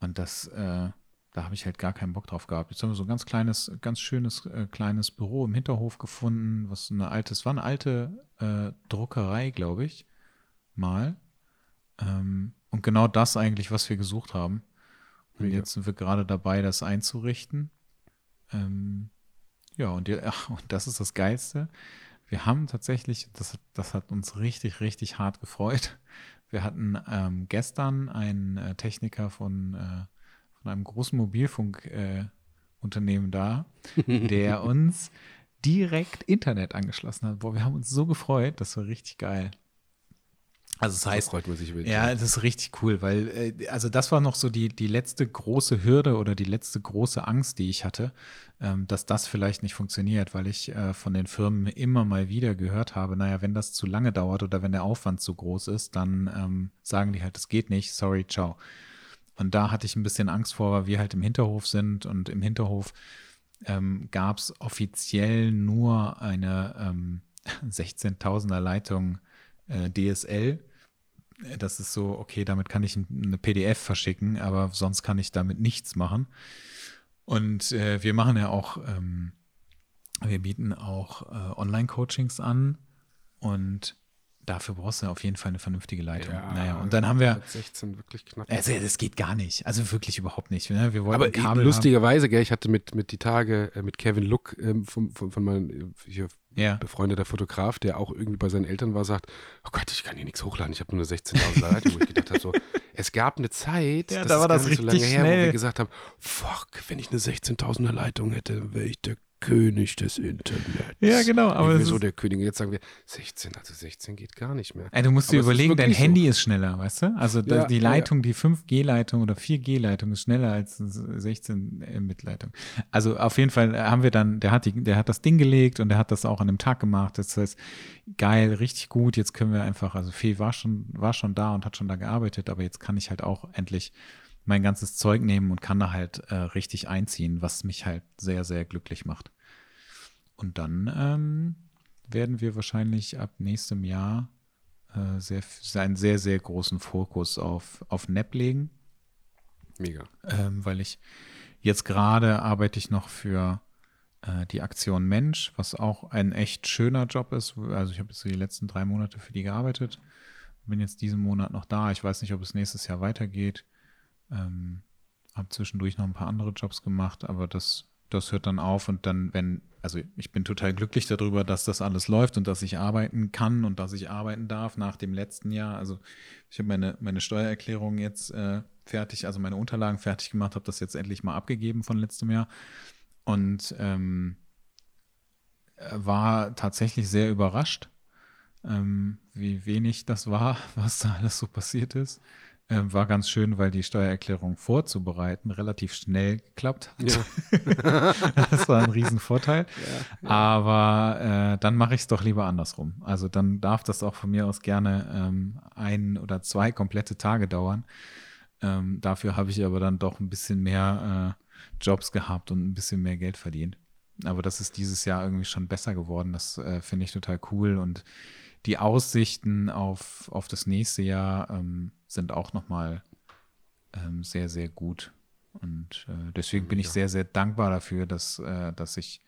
Und das, äh, da habe ich halt gar keinen Bock drauf gehabt. Jetzt haben wir so ein ganz kleines, ganz schönes äh, kleines Büro im Hinterhof gefunden, was eine altes, war eine alte äh, Druckerei, glaube ich mal. Ähm, und genau das eigentlich, was wir gesucht haben. Und ja. jetzt sind wir gerade dabei, das einzurichten. Ähm, ja, und, die, ach, und das ist das Geilste. Wir haben tatsächlich, das, das hat uns richtig, richtig hart gefreut. Wir hatten ähm, gestern einen äh, Techniker von, äh, von einem großen Mobilfunkunternehmen äh, da, der uns direkt Internet angeschlossen hat. Boah, wir haben uns so gefreut, das war richtig geil. Also das heißt, freut man sich wirklich. Ja, das ist richtig cool, weil äh, also das war noch so die die letzte große Hürde oder die letzte große Angst, die ich hatte, ähm, dass das vielleicht nicht funktioniert, weil ich äh, von den Firmen immer mal wieder gehört habe, naja, wenn das zu lange dauert oder wenn der Aufwand zu groß ist, dann ähm, sagen die halt, es geht nicht, sorry, ciao. Und da hatte ich ein bisschen Angst vor, weil wir halt im Hinterhof sind und im Hinterhof ähm, gab es offiziell nur eine ähm, 16.000er Leitung äh, DSL das ist so, okay, damit kann ich eine PDF verschicken, aber sonst kann ich damit nichts machen. Und äh, wir machen ja auch, ähm, wir bieten auch äh, Online-Coachings an und dafür brauchst du auf jeden Fall eine vernünftige Leitung. Ja, naja, und dann haben wir. 16 wirklich knapp. Also, das geht gar nicht. Also wirklich überhaupt nicht. Ne? Wir wollten Aber Kabel lustigerweise, gell, ich hatte mit, mit die Tage äh, mit Kevin Look ähm, von, von, von meinem hier ja. befreundeter Fotograf, der auch irgendwie bei seinen Eltern war, sagt: Oh Gott, ich kann hier nichts hochladen. Ich habe nur eine 16.000 Leitung, wo ich gedacht habe, so, es gab eine Zeit, ja, da war das richtig so lange schnell. her, wo wir gesagt haben: Fuck, wenn ich eine 16.000er Leitung hätte, wäre ich der König des Internets. Ja, genau. Aber wieso der König? Jetzt sagen wir 16, also 16 geht gar nicht mehr. Ey, du musst dir überlegen, dein Handy so. ist schneller, weißt du? Also ja, die Leitung, ja. die 5G-Leitung oder 4G-Leitung ist schneller als 16 mit Leitung. Also auf jeden Fall haben wir dann, der hat, die, der hat das Ding gelegt und der hat das auch an dem Tag gemacht. Das heißt, geil, richtig gut. Jetzt können wir einfach, also Fee war schon, war schon da und hat schon da gearbeitet, aber jetzt kann ich halt auch endlich mein ganzes Zeug nehmen und kann da halt äh, richtig einziehen, was mich halt sehr, sehr glücklich macht. Und dann ähm, werden wir wahrscheinlich ab nächstem Jahr äh, sehr, einen sehr, sehr großen Fokus auf, auf NAP legen. Mega. Ähm, weil ich jetzt gerade arbeite ich noch für äh, die Aktion Mensch, was auch ein echt schöner Job ist. Also ich habe jetzt die letzten drei Monate für die gearbeitet. Bin jetzt diesen Monat noch da. Ich weiß nicht, ob es nächstes Jahr weitergeht. Ähm, habe zwischendurch noch ein paar andere Jobs gemacht, aber das, das hört dann auf und dann, wenn, also ich bin total glücklich darüber, dass das alles läuft und dass ich arbeiten kann und dass ich arbeiten darf nach dem letzten Jahr. Also ich habe meine, meine Steuererklärung jetzt äh, fertig, also meine Unterlagen fertig gemacht, habe das jetzt endlich mal abgegeben von letztem Jahr und ähm, war tatsächlich sehr überrascht, ähm, wie wenig das war, was da alles so passiert ist. Äh, war ganz schön, weil die Steuererklärung vorzubereiten relativ schnell geklappt hat. Ja. das war ein Riesenvorteil. Ja, ja. Aber äh, dann mache ich es doch lieber andersrum. Also dann darf das auch von mir aus gerne ähm, ein oder zwei komplette Tage dauern. Ähm, dafür habe ich aber dann doch ein bisschen mehr äh, Jobs gehabt und ein bisschen mehr Geld verdient. Aber das ist dieses Jahr irgendwie schon besser geworden. Das äh, finde ich total cool und die Aussichten auf, auf das nächste Jahr ähm, sind auch nochmal ähm, sehr, sehr gut. Und äh, deswegen bin ich sehr, sehr dankbar dafür, dass, äh, dass, ich,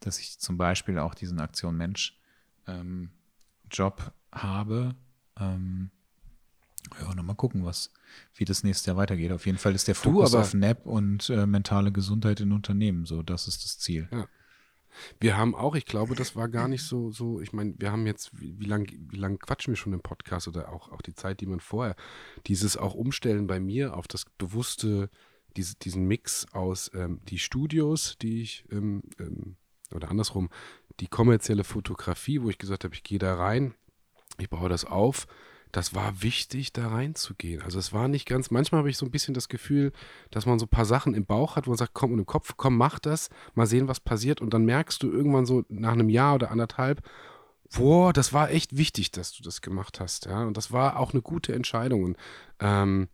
dass ich zum Beispiel auch diesen Aktion Mensch ähm, Job habe. Ähm, ja, nochmal gucken, was, wie das nächste Jahr weitergeht. Auf jeden Fall ist der Fokus auf NAP und äh, mentale Gesundheit in Unternehmen. So, das ist das Ziel. Ja. Wir haben auch, ich glaube, das war gar nicht so, so ich meine, wir haben jetzt, wie, wie lange wie lang quatschen wir schon im Podcast oder auch, auch die Zeit, die man vorher, dieses auch umstellen bei mir auf das bewusste, diese, diesen Mix aus ähm, die Studios, die ich, ähm, ähm, oder andersrum, die kommerzielle Fotografie, wo ich gesagt habe, ich gehe da rein, ich baue das auf das war wichtig, da reinzugehen. Also es war nicht ganz, manchmal habe ich so ein bisschen das Gefühl, dass man so ein paar Sachen im Bauch hat, wo man sagt, komm, und im Kopf, komm, mach das, mal sehen, was passiert. Und dann merkst du irgendwann so nach einem Jahr oder anderthalb, boah, das war echt wichtig, dass du das gemacht hast. Ja, und das war auch eine gute Entscheidung. Und ähm,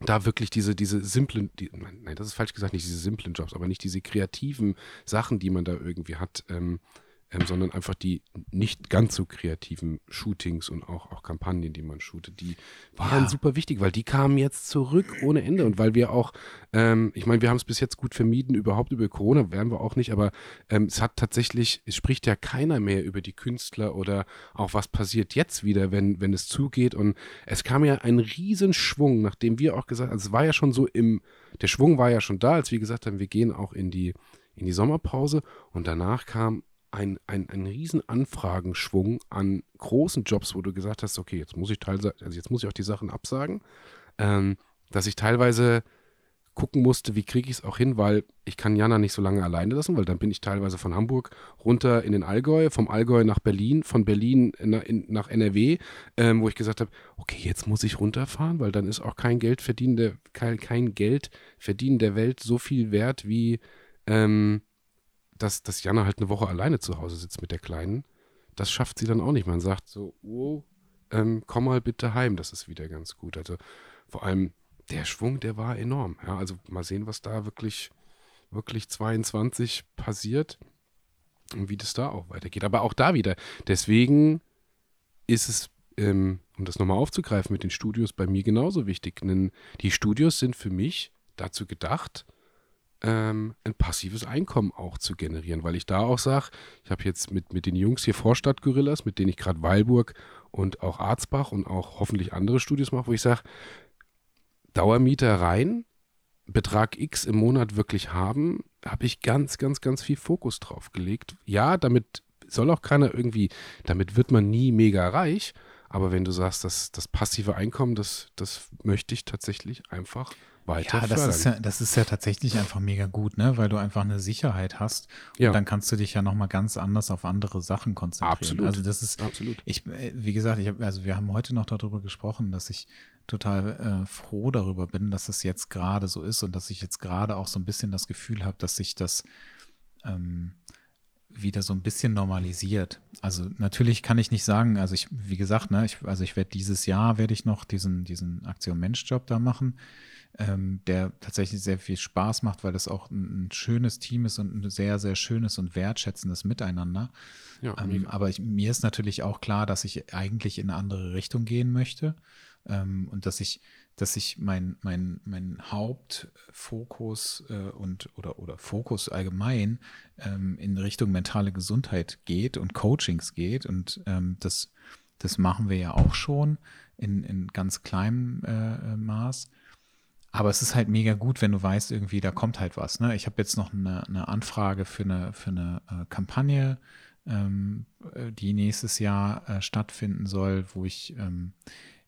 da wirklich diese, diese simplen, die, nein, das ist falsch gesagt, nicht diese simplen Jobs, aber nicht diese kreativen Sachen, die man da irgendwie hat, ähm, ähm, sondern einfach die nicht ganz so kreativen Shootings und auch, auch Kampagnen, die man shootet, die waren ja. super wichtig, weil die kamen jetzt zurück ohne Ende. Und weil wir auch, ähm, ich meine, wir haben es bis jetzt gut vermieden, überhaupt über Corona werden wir auch nicht, aber ähm, es hat tatsächlich, es spricht ja keiner mehr über die Künstler oder auch was passiert jetzt wieder, wenn, wenn es zugeht. Und es kam ja ein Riesenschwung, nachdem wir auch gesagt haben, also es war ja schon so im, der Schwung war ja schon da, als wir gesagt haben, wir gehen auch in die in die Sommerpause. Und danach kam ein, ein, ein riesen Anfragenschwung an großen Jobs, wo du gesagt hast, okay, jetzt muss ich teilweise, also jetzt muss ich auch die Sachen absagen, ähm, dass ich teilweise gucken musste, wie kriege ich es auch hin, weil ich kann Jana nicht so lange alleine lassen, weil dann bin ich teilweise von Hamburg runter in den Allgäu, vom Allgäu nach Berlin, von Berlin nach NRW, ähm, wo ich gesagt habe, okay, jetzt muss ich runterfahren, weil dann ist auch kein Geld verdienen kein, kein Geld verdienen der Welt so viel wert wie ähm, dass, dass Jana halt eine Woche alleine zu Hause sitzt mit der Kleinen, das schafft sie dann auch nicht. Man sagt so, oh, ähm, komm mal bitte heim, das ist wieder ganz gut. Also vor allem der Schwung, der war enorm. Ja, also mal sehen, was da wirklich, wirklich 22 passiert und wie das da auch weitergeht. Aber auch da wieder. Deswegen ist es, ähm, um das nochmal aufzugreifen mit den Studios, bei mir genauso wichtig. Denn die Studios sind für mich dazu gedacht, ähm, ein passives Einkommen auch zu generieren, weil ich da auch sage, ich habe jetzt mit, mit den Jungs hier Vorstadtgorillas, mit denen ich gerade Weilburg und auch Arzbach und auch hoffentlich andere Studios mache, wo ich sage, Dauermieter rein, Betrag X im Monat wirklich haben, habe ich ganz, ganz, ganz viel Fokus drauf gelegt. Ja, damit soll auch keiner irgendwie, damit wird man nie mega reich, aber wenn du sagst, dass das passive Einkommen, das, das möchte ich tatsächlich einfach weiter ja, das Ist ja, das ist ja tatsächlich einfach mega gut, ne? weil du einfach eine Sicherheit hast ja. und dann kannst du dich ja nochmal ganz anders auf andere Sachen konzentrieren. Absolut. Also das ist, Absolut. ich, äh, wie gesagt, ich hab, also wir haben heute noch darüber gesprochen, dass ich total äh, froh darüber bin, dass es jetzt gerade so ist und dass ich jetzt gerade auch so ein bisschen das Gefühl habe, dass sich das ähm, wieder so ein bisschen normalisiert. Also natürlich kann ich nicht sagen, also ich, wie gesagt, ne, ich, also ich werde dieses Jahr werde ich noch diesen, diesen Aktion Mensch-Job da machen ähm, der tatsächlich sehr viel Spaß macht, weil das auch ein, ein, schönes Team ist und ein sehr, sehr schönes und wertschätzendes Miteinander. Ja, ähm, aber ich, mir ist natürlich auch klar, dass ich eigentlich in eine andere Richtung gehen möchte ähm, und dass ich, dass ich mein, mein, mein Hauptfokus äh, und oder, oder Fokus allgemein ähm, in Richtung mentale Gesundheit geht und Coachings geht und ähm, das, das machen wir ja auch schon in, in ganz kleinem äh, Maß. Aber es ist halt mega gut, wenn du weißt, irgendwie, da kommt halt was. Ne? Ich habe jetzt noch eine, eine, Anfrage für eine, für eine äh, Kampagne, ähm, äh, die nächstes Jahr äh, stattfinden soll, wo ich ähm,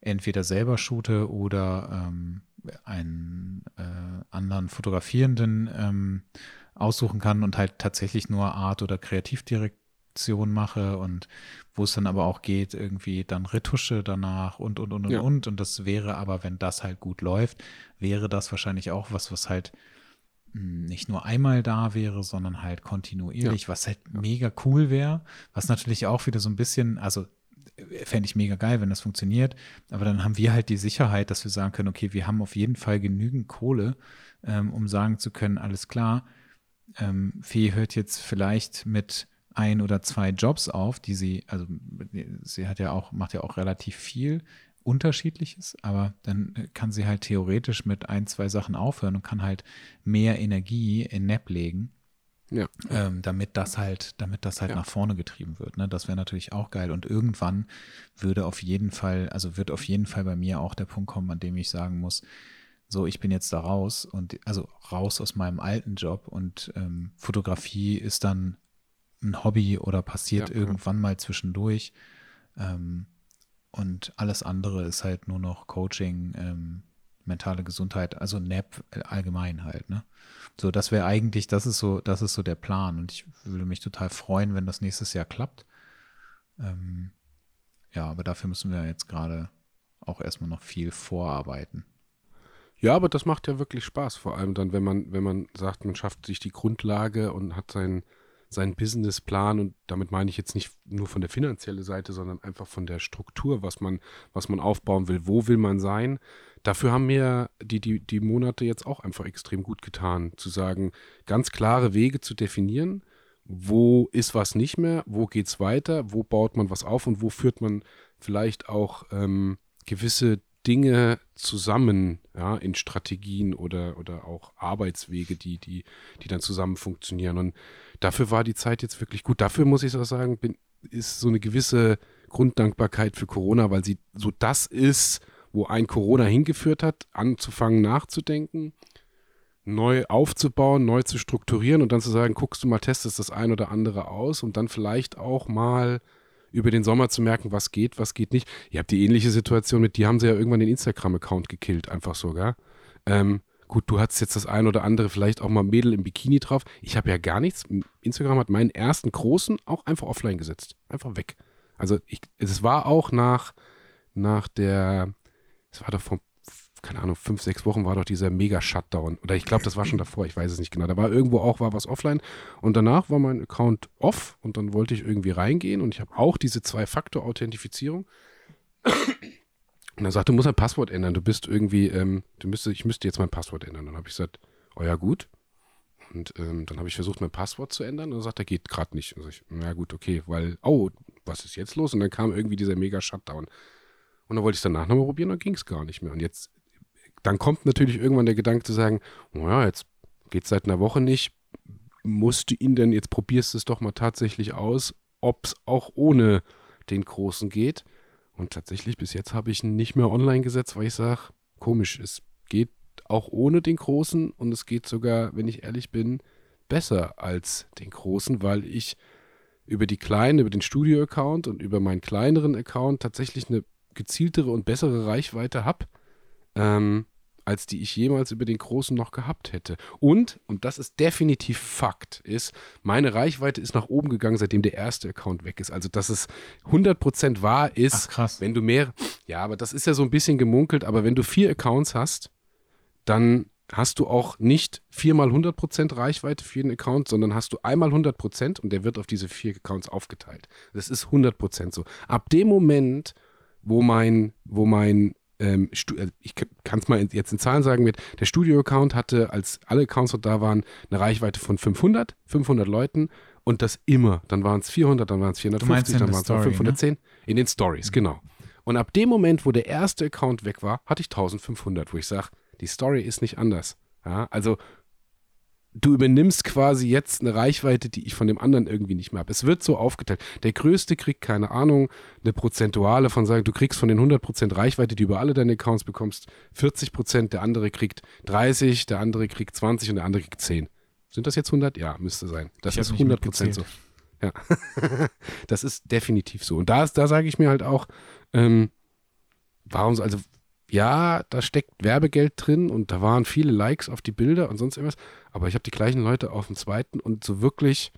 entweder selber shoote oder ähm, einen äh, anderen Fotografierenden ähm, aussuchen kann und halt tatsächlich nur Art- oder Kreativdirekt Aktion mache und wo es dann aber auch geht, irgendwie dann Retusche danach und, und, und, und, ja. und. Und das wäre aber, wenn das halt gut läuft, wäre das wahrscheinlich auch was, was halt hm, nicht nur einmal da wäre, sondern halt kontinuierlich, ja. was halt ja. mega cool wäre, was natürlich auch wieder so ein bisschen, also fände ich mega geil, wenn das funktioniert, aber dann haben wir halt die Sicherheit, dass wir sagen können, okay, wir haben auf jeden Fall genügend Kohle, ähm, um sagen zu können, alles klar, ähm, Fee hört jetzt vielleicht mit ein oder zwei Jobs auf, die sie, also sie hat ja auch, macht ja auch relativ viel Unterschiedliches, aber dann kann sie halt theoretisch mit ein, zwei Sachen aufhören und kann halt mehr Energie in Nap legen. Ja. Ähm, damit das halt, damit das halt ja. nach vorne getrieben wird. Ne? Das wäre natürlich auch geil. Und irgendwann würde auf jeden Fall, also wird auf jeden Fall bei mir auch der Punkt kommen, an dem ich sagen muss, so, ich bin jetzt da raus und also raus aus meinem alten Job und ähm, Fotografie ist dann ein Hobby oder passiert Ja, irgendwann mal zwischendurch. Ähm, und alles andere ist halt nur noch Coaching, ähm, mentale Gesundheit, also NAP allgemein halt, ne? So, das wäre eigentlich, das ist so, das ist so der Plan. Und ich würde mich total freuen, wenn das nächstes Jahr klappt. Ähm, ja, aber dafür müssen wir jetzt gerade auch erstmal noch viel vorarbeiten. Ja, aber das macht ja wirklich Spaß, vor allem dann, wenn man, wenn man sagt, man schafft sich die Grundlage und hat seinen, seinen Businessplan und damit meine ich jetzt nicht nur von der finanziellen Seite, sondern einfach von der Struktur, was man, was man aufbauen will, wo will man sein. Dafür haben mir die, die, die Monate jetzt auch einfach extrem gut getan, zu sagen, ganz klare Wege zu definieren, wo ist was nicht mehr, wo geht's weiter, wo baut man was auf? Und wo führt man vielleicht auch ähm, gewisse Dinge zusammen, ja, in Strategien oder, oder auch Arbeitswege, die, die, die dann zusammen funktionieren. Und dafür war die Zeit jetzt wirklich gut. Dafür muss ich auch sagen, bin, ist so eine gewisse Grunddankbarkeit für Corona, weil sie so das ist, wo ein Corona hingeführt hat, anzufangen nachzudenken, neu aufzubauen, neu zu strukturieren und dann zu sagen, guckst du mal, testest das ein oder andere aus und dann vielleicht auch mal über den Sommer zu merken, was geht, was geht nicht. Ihr habt die ähnliche Situation mit, die haben sie ja irgendwann den Instagram-Account gekillt, einfach sogar. Ähm, gut, du hattest jetzt das ein oder andere, vielleicht auch mal Mädel im Bikini drauf. Ich habe ja gar nichts. Instagram hat meinen ersten großen auch einfach offline gesetzt. Einfach weg. Also ich, es war auch nach, nach der, es war doch vor, keine Ahnung, fünf, sechs Wochen war doch dieser Mega-Shutdown. Oder ich glaube, das war schon davor, ich weiß es nicht genau. Da war irgendwo auch war was offline und danach war mein Account off und dann wollte ich irgendwie reingehen und ich habe auch diese Zwei-Faktor-Authentifizierung. Und dann sagte, du musst ein Passwort ändern. Du bist irgendwie, ähm, du müsstest, ich müsste jetzt mein Passwort ändern. Dann habe ich gesagt, oh ja, gut. Und ähm, dann habe ich versucht, mein Passwort zu ändern. Und dann sagt er, geht gerade nicht. Und ich, na gut, okay, weil, oh, was ist jetzt los? Und dann kam irgendwie dieser Mega-Shutdown. Und dann wollte ich es danach nochmal probieren, dann ging es gar nicht mehr. Und jetzt, dann kommt natürlich irgendwann der Gedanke zu sagen, naja, jetzt geht es seit einer Woche nicht. Musst du ihn denn, jetzt probierst du es doch mal tatsächlich aus, ob es auch ohne den Großen geht. Und tatsächlich, bis jetzt habe ich ihn nicht mehr online gesetzt, weil ich sage, komisch, es geht auch ohne den Großen und es geht sogar, wenn ich ehrlich bin, besser als den Großen, weil ich über die kleinen, über den Studio-Account und über meinen kleineren Account tatsächlich eine gezieltere und bessere Reichweite habe, ähm, als die ich jemals über den Großen noch gehabt hätte. Und, und das ist definitiv Fakt, ist, meine Reichweite ist nach oben gegangen, seitdem der erste Account weg ist. Also, dass es 100% wahr ist, Ach, wenn du mehr, ja, aber das ist ja so ein bisschen gemunkelt, aber wenn du vier Accounts hast, dann hast du auch nicht viermal 100% Reichweite für jeden Account, sondern hast du einmal 100% und der wird auf diese vier Accounts aufgeteilt. Das ist 100% so. Ab dem Moment, wo mein, wo mein ähm, äh, ich kann es mal jetzt in Zahlen sagen, mit der Studio-Account hatte, als alle Accounts dort da waren, eine Reichweite von 500, 500 Leuten und das immer. Dann waren es 400, dann waren es 450, dann waren es 510. Ne? In den Stories, mhm. genau. Und ab dem Moment, wo der erste Account weg war, hatte ich 1500, wo ich sage, die Story ist nicht anders. Ja, also du übernimmst quasi jetzt eine Reichweite, die ich von dem anderen irgendwie nicht mehr habe. Es wird so aufgeteilt. Der Größte kriegt, keine Ahnung, eine Prozentuale von sagen, du kriegst von den 100% Reichweite, die du über alle deine Accounts bekommst, 40%, der andere kriegt 30, der andere kriegt 20 und der andere kriegt 10. Sind das jetzt 100? Ja, müsste sein. Das ich ist 100% so. Ja, das ist definitiv so. Und da, da sage ich mir halt auch, ähm, warum, also ja, da steckt Werbegeld drin und da waren viele Likes auf die Bilder und sonst irgendwas, aber ich habe die gleichen Leute auf dem zweiten und so wirklich,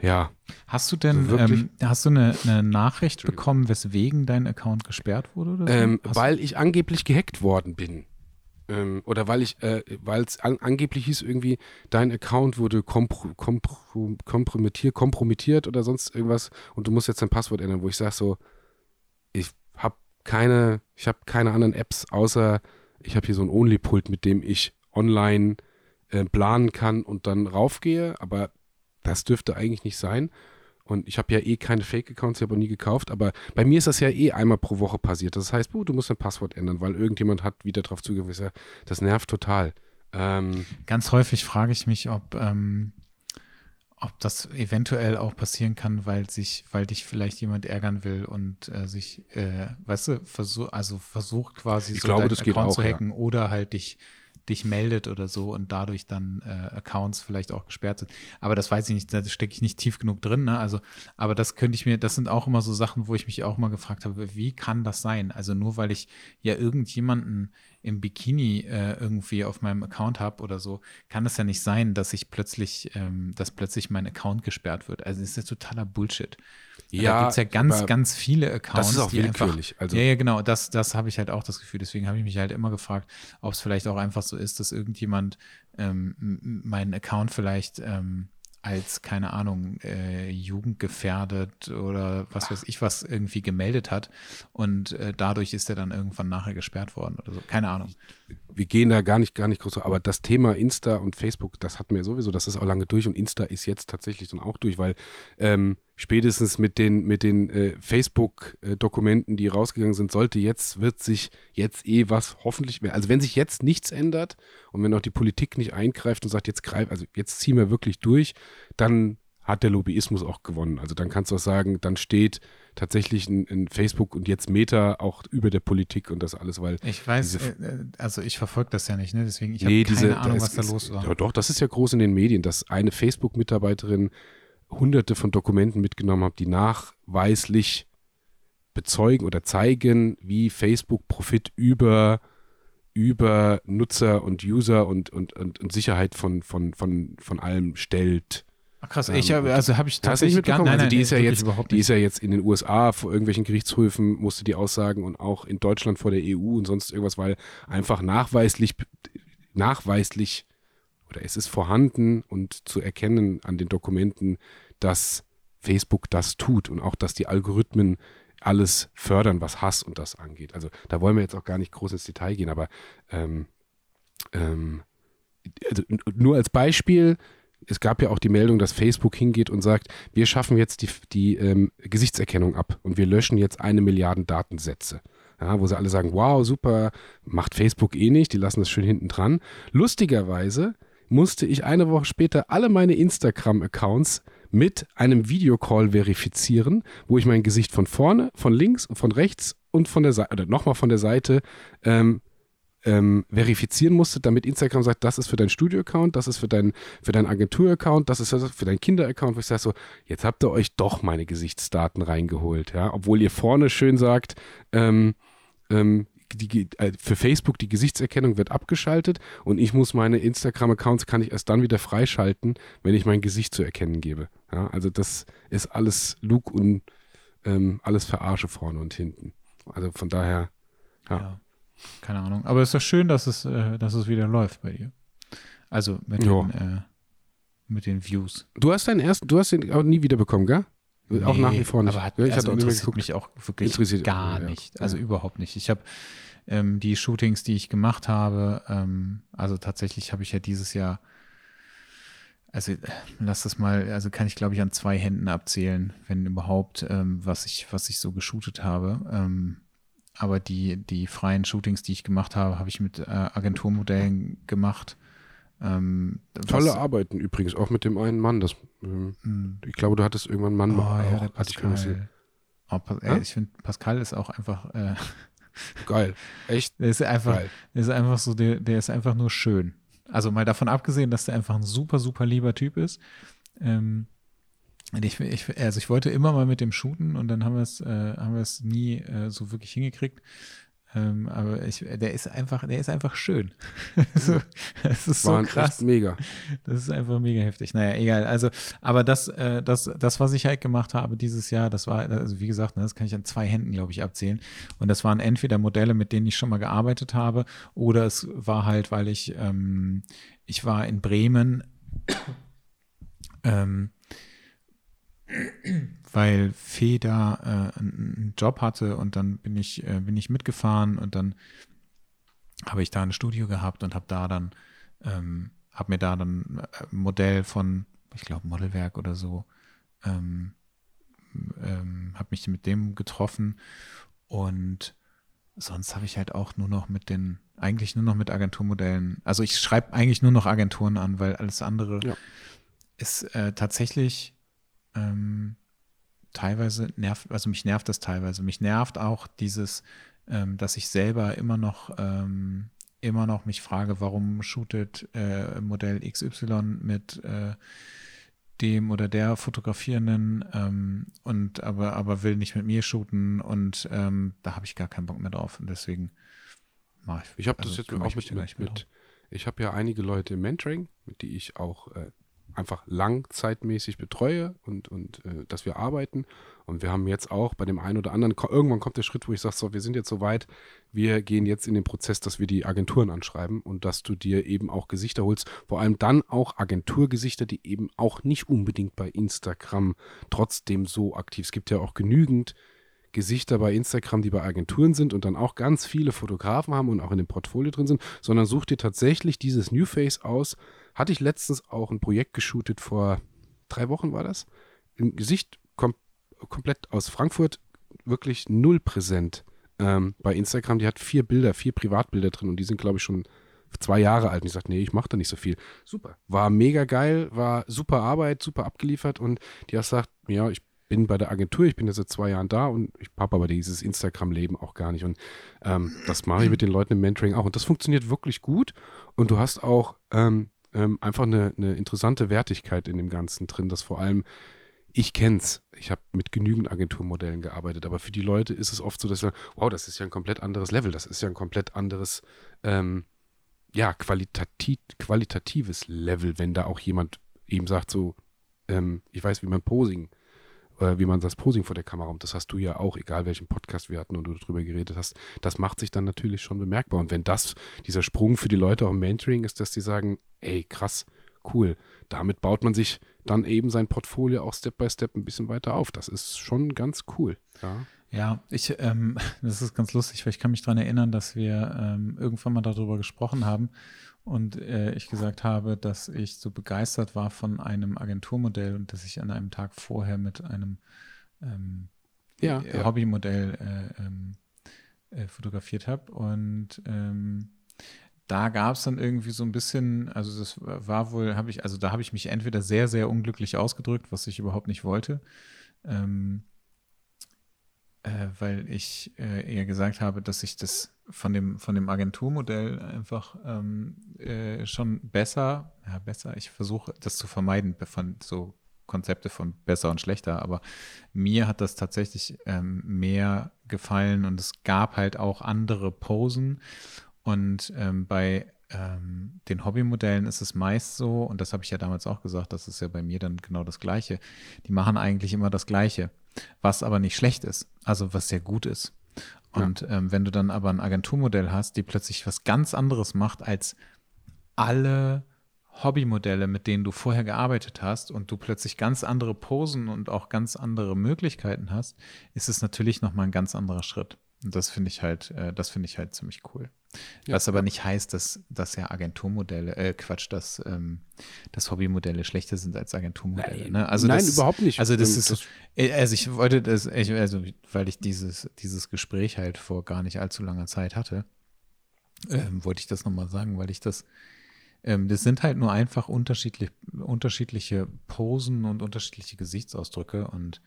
ja. Hast du denn, so ähm, hast du eine, eine Nachricht bekommen, weswegen dein Account gesperrt wurde? So? Ähm, weil ich angeblich gehackt worden bin. Ähm, oder weil ich, äh, weil es an, angeblich hieß irgendwie, dein Account wurde kompr kompr kompromittiert, kompromittiert oder sonst irgendwas und du musst jetzt dein Passwort ändern, wo ich sage so, ich habe keine, ich habe keine anderen Apps, außer ich habe hier so ein Only-Pult, mit dem ich online äh, planen kann und dann raufgehe, aber das dürfte eigentlich nicht sein. Und ich habe ja eh keine Fake-Accounts, ich habe nie gekauft, aber bei mir ist das ja eh einmal pro Woche passiert. Das heißt, du musst dein Passwort ändern, weil irgendjemand hat wieder drauf zugegriffen. Das nervt total. Ähm, Ganz häufig frage ich mich, ob ähm, ob das eventuell auch passieren kann, weil sich, weil dich vielleicht jemand ärgern will und äh, sich, äh, weißt du, versuch, also versucht quasi ich so glaube, das Account zu hacken ja. oder halt dich dich meldet oder so und dadurch dann äh, Accounts vielleicht auch gesperrt sind. Aber das weiß ich nicht, da stecke ich nicht tief genug drin. Ne? Also, aber das könnte ich mir, das sind auch immer so Sachen, wo ich mich auch mal gefragt habe, wie kann das sein? Also nur weil ich ja irgendjemanden im Bikini äh, irgendwie auf meinem Account habe oder so, kann es ja nicht sein, dass ich plötzlich, ähm, dass plötzlich mein Account gesperrt wird. Also das ist ja totaler Bullshit. Ja, da gibt es ja ganz, ganz viele Accounts. Das ist auch willkürlich. Einfach, also. Ja, ja, genau. Das, das habe ich halt auch das Gefühl. Deswegen habe ich mich halt immer gefragt, ob es vielleicht auch einfach so ist, dass irgendjemand ähm, meinen Account vielleicht ähm, als, keine Ahnung, äh, jugendgefährdet oder was weiß ich was irgendwie gemeldet hat. Und äh, dadurch ist er dann irgendwann nachher gesperrt worden oder so. Keine Ahnung. Wir gehen da gar nicht, gar nicht groß, aber das Thema Insta und Facebook, das hatten wir sowieso, das ist auch lange durch und Insta ist jetzt tatsächlich dann auch durch, weil ähm, spätestens mit den, mit den äh, Facebook-Dokumenten, die rausgegangen sind, sollte jetzt, wird sich jetzt eh was hoffentlich, also wenn sich jetzt nichts ändert und wenn auch die Politik nicht eingreift und sagt, jetzt greif, also jetzt ziehen wir wirklich durch, dann hat der Lobbyismus auch gewonnen. Also dann kannst du auch sagen, dann steht tatsächlich in, in Facebook und jetzt Meta auch über der Politik und das alles, weil ich weiß, äh, also ich verfolge das ja nicht, ne? Deswegen ich nee, habe keine diese, Ahnung, was da los war. Ja, doch, das ist ja groß in den Medien, dass eine Facebook-Mitarbeiterin hunderte von Dokumenten mitgenommen habe, die nachweislich bezeugen oder zeigen, wie Facebook Profit über, über Nutzer und User und, und, und, und Sicherheit von, von, von, von allem stellt. Ach krass, ich habe, also habe ich tatsächlich gar nicht also die ist ja jetzt, die ist ja jetzt in den USA vor irgendwelchen Gerichtshöfen musste die aussagen und auch in Deutschland vor der EU und sonst irgendwas, weil einfach nachweislich nachweislich oder es ist vorhanden und zu erkennen an den Dokumenten, dass Facebook das tut und auch, dass die Algorithmen alles fördern, was Hass und das angeht. Also da wollen wir jetzt auch gar nicht groß ins Detail gehen, aber ähm, ähm, also nur als Beispiel, es gab ja auch die Meldung, dass Facebook hingeht und sagt, wir schaffen jetzt die, die ähm, Gesichtserkennung ab und wir löschen jetzt eine Milliarde Datensätze. Ja, wo sie alle sagen, wow, super, macht Facebook eh nicht, die lassen das schön hinten dran. Lustigerweise musste ich eine Woche später alle meine Instagram-Accounts mit einem Videocall verifizieren, wo ich mein Gesicht von vorne, von links, von rechts und von der Seite, oder nochmal von der Seite ähm, ähm, verifizieren musste, damit Instagram sagt, das ist für dein Studio-Account, das ist für, dein, für deinen Agentur-Account, das ist für deinen Kinder-Account. Wo ich sage so, jetzt habt ihr euch doch meine Gesichtsdaten reingeholt, ja, obwohl ihr vorne schön sagt, ähm, ähm, die, äh, für Facebook die Gesichtserkennung wird abgeschaltet und ich muss meine Instagram-Accounts kann ich erst dann wieder freischalten, wenn ich mein Gesicht zu erkennen gebe. Ja, also das ist alles Lug und ähm, alles Verarsche vorne und hinten. Also von daher, ja. ja. Keine Ahnung. Aber es ist doch schön, dass es, äh, dass es wieder läuft bei dir. Also mit den, äh, mit den Views. Du hast deinen ersten, du hast den auch nie wiederbekommen, gell? Nee, auch nach wie vor nicht. Aber hat, ja, ich also hatte auch interessiert mich auch wirklich gar nicht. Also ja. überhaupt nicht. Ich habe ähm, die Shootings, die ich gemacht habe, ähm, also tatsächlich habe ich ja dieses Jahr, also lass das mal, also kann ich glaube ich an zwei Händen abzählen, wenn überhaupt, ähm, was ich, was ich so geshootet habe. Ähm, aber die, die freien Shootings, die ich gemacht habe, habe ich mit äh, Agenturmodellen gemacht. Ähm, Tolle Arbeiten übrigens, auch mit dem einen Mann. Das, ähm, hm. Ich glaube, du hattest irgendwann einen Mann. Oh, ja, der Pascal. Oh, ja? ich finde, Pascal ist auch einfach äh, geil. Echt? Der ist einfach, geil. der ist einfach so, der, der ist einfach nur schön. Also mal davon abgesehen, dass der einfach ein super, super lieber Typ ist. Ähm, ich, ich, also ich wollte immer mal mit dem shooten und dann haben wir es, äh, haben wir es nie äh, so wirklich hingekriegt. Ähm, aber ich, der ist einfach, der ist einfach schön. so, das ist War so krass. mega. Das ist einfach mega heftig. Naja, egal. Also, aber das, äh, das, das, was ich halt gemacht habe dieses Jahr, das war, also wie gesagt, ne, das kann ich an zwei Händen, glaube ich, abzählen. Und das waren entweder Modelle, mit denen ich schon mal gearbeitet habe, oder es war halt, weil ich, ähm, ich war in Bremen, ähm, weil Fee da äh, einen Job hatte und dann bin ich, äh, bin ich mitgefahren und dann habe ich da ein Studio gehabt und habe da dann, ähm, habe mir da dann ein Modell von, ich glaube, Modelwerk oder so, ähm, ähm, habe mich mit dem getroffen und sonst habe ich halt auch nur noch mit den, eigentlich nur noch mit Agenturmodellen, also ich schreibe eigentlich nur noch Agenturen an, weil alles andere ja. ist äh, tatsächlich ähm, teilweise nervt, also mich nervt das teilweise. Mich nervt auch dieses, ähm, dass ich selber immer noch ähm, immer noch mich frage, warum shootet äh, Modell XY mit äh, dem oder der Fotografierenden ähm, und aber, aber will nicht mit mir shooten und ähm, da habe ich gar keinen Bock mehr drauf und deswegen mache ich. Ich habe also das jetzt auch mit, mit, mit ich habe ja einige Leute im Mentoring, mit die ich auch äh, einfach langzeitmäßig betreue und, und äh, dass wir arbeiten. Und wir haben jetzt auch bei dem einen oder anderen, irgendwann kommt der Schritt, wo ich sage, so, wir sind jetzt so weit, wir gehen jetzt in den Prozess, dass wir die Agenturen anschreiben und dass du dir eben auch Gesichter holst, vor allem dann auch Agenturgesichter, die eben auch nicht unbedingt bei Instagram trotzdem so aktiv. Es gibt ja auch genügend Gesichter bei Instagram, die bei Agenturen sind und dann auch ganz viele Fotografen haben und auch in dem Portfolio drin sind, sondern such dir tatsächlich dieses New Face aus. Hatte ich letztens auch ein Projekt geshootet vor drei Wochen war das. Im Gesicht kom komplett aus Frankfurt, wirklich null präsent ähm, bei Instagram. Die hat vier Bilder, vier Privatbilder drin und die sind, glaube ich, schon zwei Jahre alt. Und ich sagte, nee, ich mache da nicht so viel. Super. War mega geil, war super Arbeit, super abgeliefert und die hat gesagt, ja, ich bin bei der Agentur, ich bin jetzt seit zwei Jahren da und ich habe aber dieses Instagram-Leben auch gar nicht. Und ähm, das mache ich mit den Leuten im Mentoring auch. Und das funktioniert wirklich gut. Und du hast auch ähm, ähm, einfach eine, eine, interessante Wertigkeit in dem Ganzen drin, dass vor allem ich kenne es. Ich habe mit genügend Agenturmodellen gearbeitet, aber für die Leute ist es oft so, dass sie sagen, wow, das ist ja ein komplett anderes Level, das ist ja ein komplett anderes, ähm, ja, qualitativ, qualitatives Level, wenn da auch jemand eben sagt, so, ähm, ich weiß, wie man Posing äh, äh, wie man das Posing vor der Kamera und das hast du ja auch, egal welchen Podcast wir hatten und du darüber geredet hast, das macht sich dann natürlich schon bemerkbar. Und wenn das, dieser Sprung für die Leute auch im Mentoring ist, dass die sagen, ey, krass, cool, damit baut man sich dann eben sein Portfolio auch Step by Step ein bisschen weiter auf. Das ist schon ganz cool. Ja. Ja, ich, ähm, das ist ganz lustig, weil ich kann mich daran erinnern, dass wir ähm, irgendwann mal darüber gesprochen haben und äh, ich gesagt habe, dass ich so begeistert war von einem Agenturmodell und dass ich an einem Tag vorher mit einem ähm, ja, äh, ja. Hobbymodell äh, ähm, äh, fotografiert habe. Und ähm, da gab es dann irgendwie so ein bisschen, also das war wohl, habe ich, also da habe ich mich entweder sehr, sehr unglücklich ausgedrückt, was ich überhaupt nicht wollte. Ähm, äh, weil ich äh, eher gesagt habe, dass ich das von dem, von dem Agenturmodell einfach ähm, äh, schon besser, ja, besser, ich versuche das zu vermeiden, von so Konzepte von besser und schlechter, aber mir hat das tatsächlich ähm, mehr gefallen und es gab halt auch andere Posen und ähm, bei ähm, den Hobbymodellen ist es meist so, und das habe ich ja damals auch gesagt, das ist ja bei mir dann genau das Gleiche. Die machen eigentlich immer das Gleiche, was aber nicht schlecht ist, also was sehr gut ist. Und ja. ähm, wenn du dann aber ein Agenturmodell hast, die plötzlich was ganz anderes macht als alle Hobbymodelle, mit denen du vorher gearbeitet hast und du plötzlich ganz andere Posen und auch ganz andere Möglichkeiten hast, ist es natürlich nochmal ein ganz anderer Schritt. Und das finde ich halt, äh, das finde ich halt ziemlich cool. Ja. Was aber nicht heißt, dass, dass ja Agenturmodelle, äh, Quatsch, dass, ähm, dass Hobbymodelle schlechter sind als Agenturmodelle. Nein, ne? also Nein das, überhaupt nicht. Also das ist, das äh, also ich wollte das, ich, also weil ich dieses, dieses Gespräch halt vor gar nicht allzu langer Zeit hatte, ähm, wollte ich das nochmal sagen, weil ich das, ähm, das sind halt nur einfach unterschiedlich, unterschiedliche Posen und unterschiedliche Gesichtsausdrücke und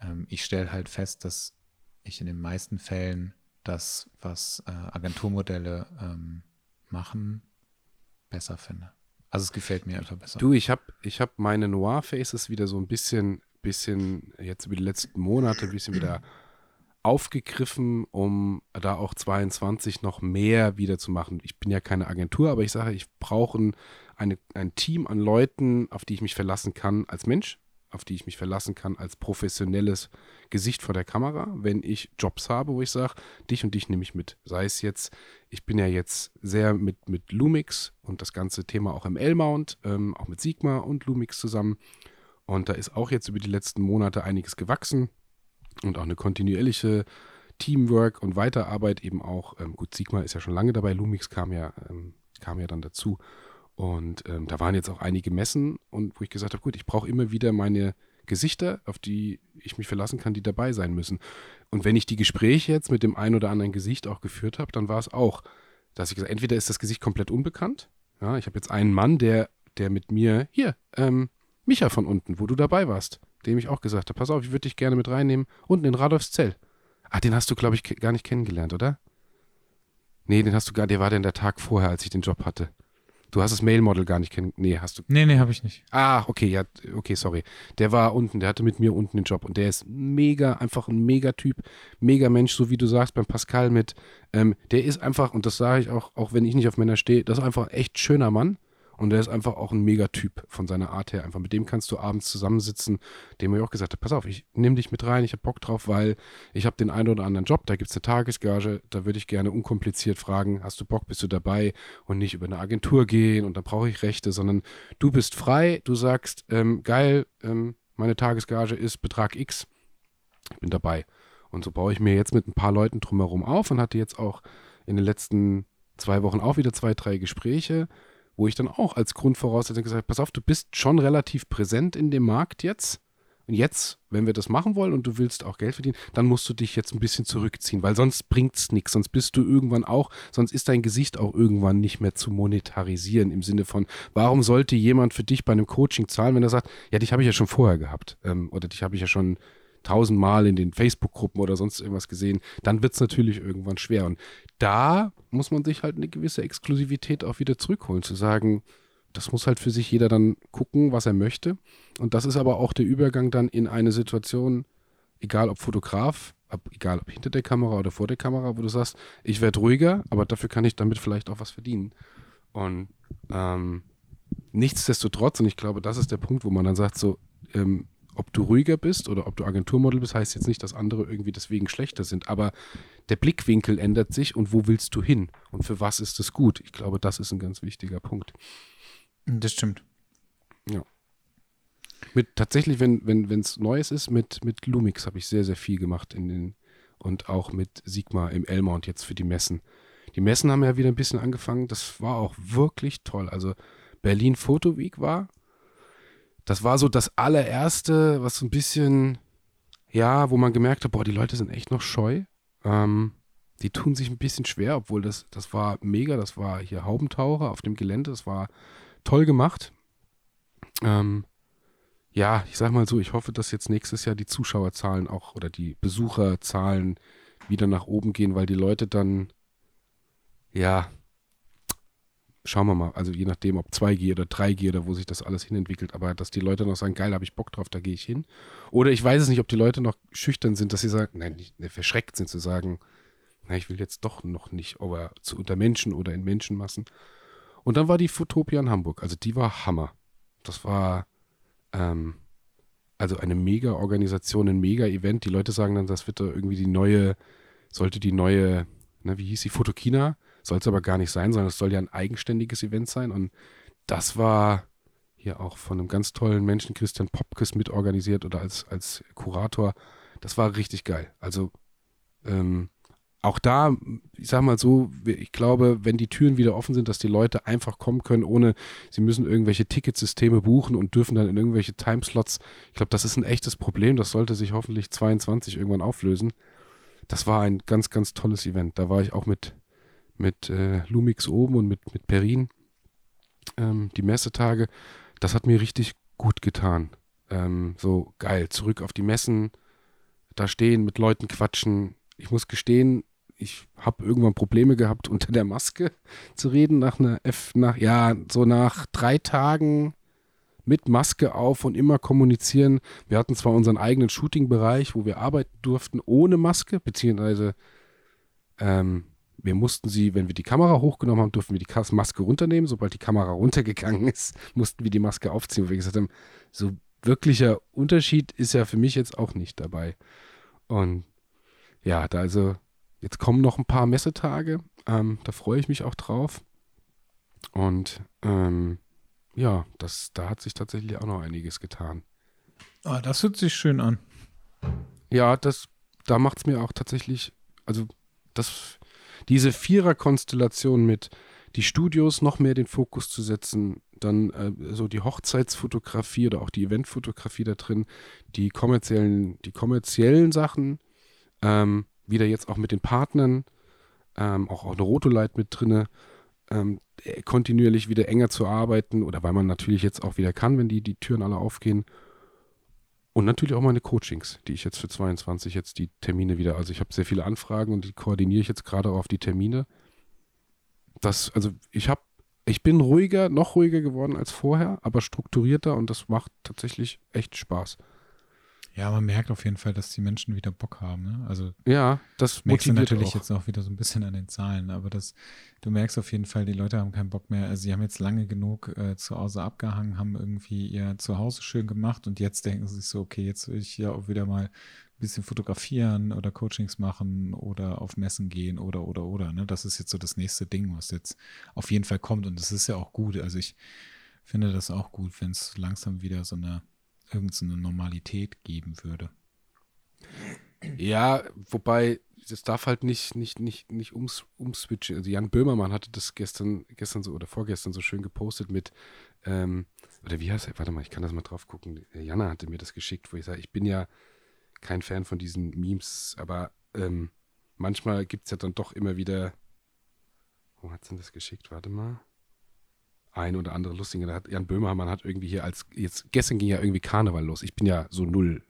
ähm, ich stelle halt fest, dass ich in den meisten Fällen das, was äh, Agenturmodelle ähm, machen, besser finde. Also es gefällt mir einfach besser. Du, ich habe ich hab meine Noir-Faces wieder so ein bisschen, bisschen, jetzt über die letzten Monate ein bisschen wieder aufgegriffen, um da auch 22 noch mehr wieder zu machen. Ich bin ja keine Agentur, aber ich sage, ich brauche ein, ein Team an Leuten, auf die ich mich verlassen kann als Mensch, auf die ich mich verlassen kann als professionelles Gesicht vor der Kamera, wenn ich Jobs habe, wo ich sage, dich und dich nehme ich mit. Sei es jetzt, ich bin ja jetzt sehr mit, mit Lumix und das ganze Thema auch im L-Mount, ähm, auch mit Sigma und Lumix zusammen. Und da ist auch jetzt über die letzten Monate einiges gewachsen und auch eine kontinuierliche Teamwork und Weiterarbeit eben auch. Ähm, gut, Sigma ist ja schon lange dabei, Lumix kam ja, ähm, kam ja dann dazu. Und ähm, da waren jetzt auch einige Messen und wo ich gesagt habe, gut, ich brauche immer wieder meine Gesichter, auf die ich mich verlassen kann, die dabei sein müssen. Und wenn ich die Gespräche jetzt mit dem einen oder anderen Gesicht auch geführt habe, dann war es auch, dass ich gesagt habe, entweder ist das Gesicht komplett unbekannt. Ja, ich habe jetzt einen Mann, der, der mit mir, hier, ähm, Micha von unten, wo du dabei warst, dem ich auch gesagt habe, pass auf, ich würde dich gerne mit reinnehmen, unten in Radolfs Zell. Ah, den hast du, glaube ich, gar nicht kennengelernt, oder? Nee, den hast du gar, der war denn der Tag vorher, als ich den Job hatte. Du hast das Mail-Model gar nicht kennen. Nee, hast du. Nee, nee, habe ich nicht. Ah, okay, ja, okay, sorry. Der war unten, der hatte mit mir unten den Job und der ist mega, einfach ein Mega-Typ, Mega-Mensch, so wie du sagst beim Pascal mit. Ähm, der ist einfach, und das sage ich auch, auch wenn ich nicht auf Männer stehe, das ist einfach ein echt schöner Mann. Und der ist einfach auch ein Megatyp von seiner Art her. Einfach mit dem kannst du abends zusammensitzen, dem ich auch gesagt habe, pass auf, ich nehme dich mit rein, ich habe Bock drauf, weil ich habe den einen oder anderen Job, da gibt es eine Tagesgage, da würde ich gerne unkompliziert fragen, hast du Bock, bist du dabei und nicht über eine Agentur gehen und dann brauche ich Rechte, sondern du bist frei, du sagst, ähm, geil, ähm, meine Tagesgage ist Betrag X, ich bin dabei. Und so baue ich mir jetzt mit ein paar Leuten drumherum auf und hatte jetzt auch in den letzten zwei Wochen auch wieder zwei, drei Gespräche wo ich dann auch als Grundvoraussetzung gesagt habe, pass auf, du bist schon relativ präsent in dem Markt jetzt. Und jetzt, wenn wir das machen wollen und du willst auch Geld verdienen, dann musst du dich jetzt ein bisschen zurückziehen, weil sonst bringt es nichts. Sonst bist du irgendwann auch, sonst ist dein Gesicht auch irgendwann nicht mehr zu monetarisieren im Sinne von, warum sollte jemand für dich bei einem Coaching zahlen, wenn er sagt, ja, dich habe ich ja schon vorher gehabt ähm, oder dich habe ich ja schon tausendmal in den Facebook-Gruppen oder sonst irgendwas gesehen, dann wird es natürlich irgendwann schwer. Und da muss man sich halt eine gewisse Exklusivität auch wieder zurückholen, zu sagen, das muss halt für sich jeder dann gucken, was er möchte. Und das ist aber auch der Übergang dann in eine Situation, egal ob Fotograf, egal ob hinter der Kamera oder vor der Kamera, wo du sagst, ich werde ruhiger, aber dafür kann ich damit vielleicht auch was verdienen. Und ähm, nichtsdestotrotz, und ich glaube, das ist der Punkt, wo man dann sagt, so, ähm, ob du ruhiger bist oder ob du Agenturmodel bist, heißt jetzt nicht, dass andere irgendwie deswegen schlechter sind. Aber der Blickwinkel ändert sich und wo willst du hin? Und für was ist es gut? Ich glaube, das ist ein ganz wichtiger Punkt. Das stimmt. Ja. Mit tatsächlich, wenn wenn wenn, Neues ist, mit, mit Lumix habe ich sehr, sehr viel gemacht in den und auch mit Sigma im Elmont jetzt für die Messen. Die Messen haben ja wieder ein bisschen angefangen. Das war auch wirklich toll. Also Berlin Photo Week war das war so das allererste, was so ein bisschen, ja, wo man gemerkt hat, boah, die Leute sind echt noch scheu. Ähm, die tun sich ein bisschen schwer, obwohl das, das war mega, das war hier Haubentaucher auf dem Gelände, das war toll gemacht. Ähm, ja, ich sag mal so, ich hoffe, dass jetzt nächstes Jahr die Zuschauerzahlen auch oder die Besucherzahlen wieder nach oben gehen, weil die Leute dann, ja, schauen wir mal, also je nachdem, ob 2G oder 3G oder wo sich das alles hinentwickelt, aber dass die Leute noch sagen, geil, habe ich Bock drauf, da gehe ich hin. Oder ich weiß es nicht, ob die Leute noch schüchtern sind, dass sie sagen, nein, nicht, ne, verschreckt sind zu sagen, na, ich will jetzt doch noch nicht, aber zu unter Menschen oder in Menschenmassen. Und dann war die Fotopia in Hamburg, also die war Hammer. Das war ähm, also eine Mega-Organisation, ein Mega-Event. Die Leute sagen dann, das wird da irgendwie die neue, sollte die neue, na, wie hieß die, Fotokina soll es aber gar nicht sein, sondern es soll ja ein eigenständiges Event sein. Und das war hier auch von einem ganz tollen Menschen, Christian Popkes, mitorganisiert oder als, als Kurator. Das war richtig geil. Also ähm, auch da, ich sag mal so, ich glaube, wenn die Türen wieder offen sind, dass die Leute einfach kommen können, ohne, sie müssen irgendwelche Ticketsysteme buchen und dürfen dann in irgendwelche Timeslots. Ich glaube, das ist ein echtes Problem. Das sollte sich hoffentlich 22 irgendwann auflösen. Das war ein ganz, ganz tolles Event. Da war ich auch mit mit äh, Lumix oben und mit, mit Perin, ähm, die Messetage, das hat mir richtig gut getan. Ähm, so geil, zurück auf die Messen, da stehen, mit Leuten quatschen. Ich muss gestehen, ich habe irgendwann Probleme gehabt, unter der Maske zu reden, nach einer F, nach, ja, so nach drei Tagen mit Maske auf und immer kommunizieren. Wir hatten zwar unseren eigenen Shooting-Bereich, wo wir arbeiten durften ohne Maske, beziehungsweise ähm, wir mussten sie, wenn wir die Kamera hochgenommen haben, durften wir die Maske runternehmen. Sobald die Kamera runtergegangen ist, mussten wir die Maske aufziehen, wo wir gesagt haben, so wirklicher Unterschied ist ja für mich jetzt auch nicht dabei. Und ja, da also, jetzt kommen noch ein paar Messetage. Ähm, da freue ich mich auch drauf. Und ähm, ja, das, da hat sich tatsächlich auch noch einiges getan. Ah, das hört sich schön an. Ja, das, da macht es mir auch tatsächlich, also das diese Vierer-Konstellation mit die Studios noch mehr den Fokus zu setzen, dann äh, so die Hochzeitsfotografie oder auch die Eventfotografie da drin, die kommerziellen, die kommerziellen Sachen, ähm, wieder jetzt auch mit den Partnern, ähm, auch, auch eine Rotolight mit drinne, ähm, kontinuierlich wieder enger zu arbeiten oder weil man natürlich jetzt auch wieder kann, wenn die, die Türen alle aufgehen und natürlich auch meine Coachings, die ich jetzt für 22 jetzt die Termine wieder, also ich habe sehr viele Anfragen und die koordiniere ich jetzt gerade auf die Termine. das, also ich habe, ich bin ruhiger, noch ruhiger geworden als vorher, aber strukturierter und das macht tatsächlich echt Spaß. Ja, man merkt auf jeden Fall, dass die Menschen wieder Bock haben. Ne? Also ja, das merkst du natürlich auch. jetzt auch wieder so ein bisschen an den Zahlen, aber das, du merkst auf jeden Fall, die Leute haben keinen Bock mehr. Also sie haben jetzt lange genug äh, zu Hause abgehangen, haben irgendwie ihr Zuhause schön gemacht und jetzt denken sie sich so, okay, jetzt will ich ja auch wieder mal ein bisschen fotografieren oder Coachings machen oder auf Messen gehen oder oder oder. Ne? Das ist jetzt so das nächste Ding, was jetzt auf jeden Fall kommt und das ist ja auch gut. Also ich finde das auch gut, wenn es langsam wieder so eine irgendeine Normalität geben würde. Ja, wobei das darf halt nicht, nicht, nicht, nicht ums, umswitchen. Also Jan Böhmermann hatte das gestern, gestern so oder vorgestern so schön gepostet mit, ähm, oder wie heißt er? Warte mal, ich kann das mal drauf gucken. Jana hatte mir das geschickt, wo ich sage, ich bin ja kein Fan von diesen Memes, aber ähm, manchmal gibt es ja dann doch immer wieder. Wo hat es denn das geschickt? Warte mal ein oder andere lustige. Da hat Jan Böhmermann hat irgendwie hier als, jetzt gestern ging ja irgendwie Karneval los. Ich bin ja so null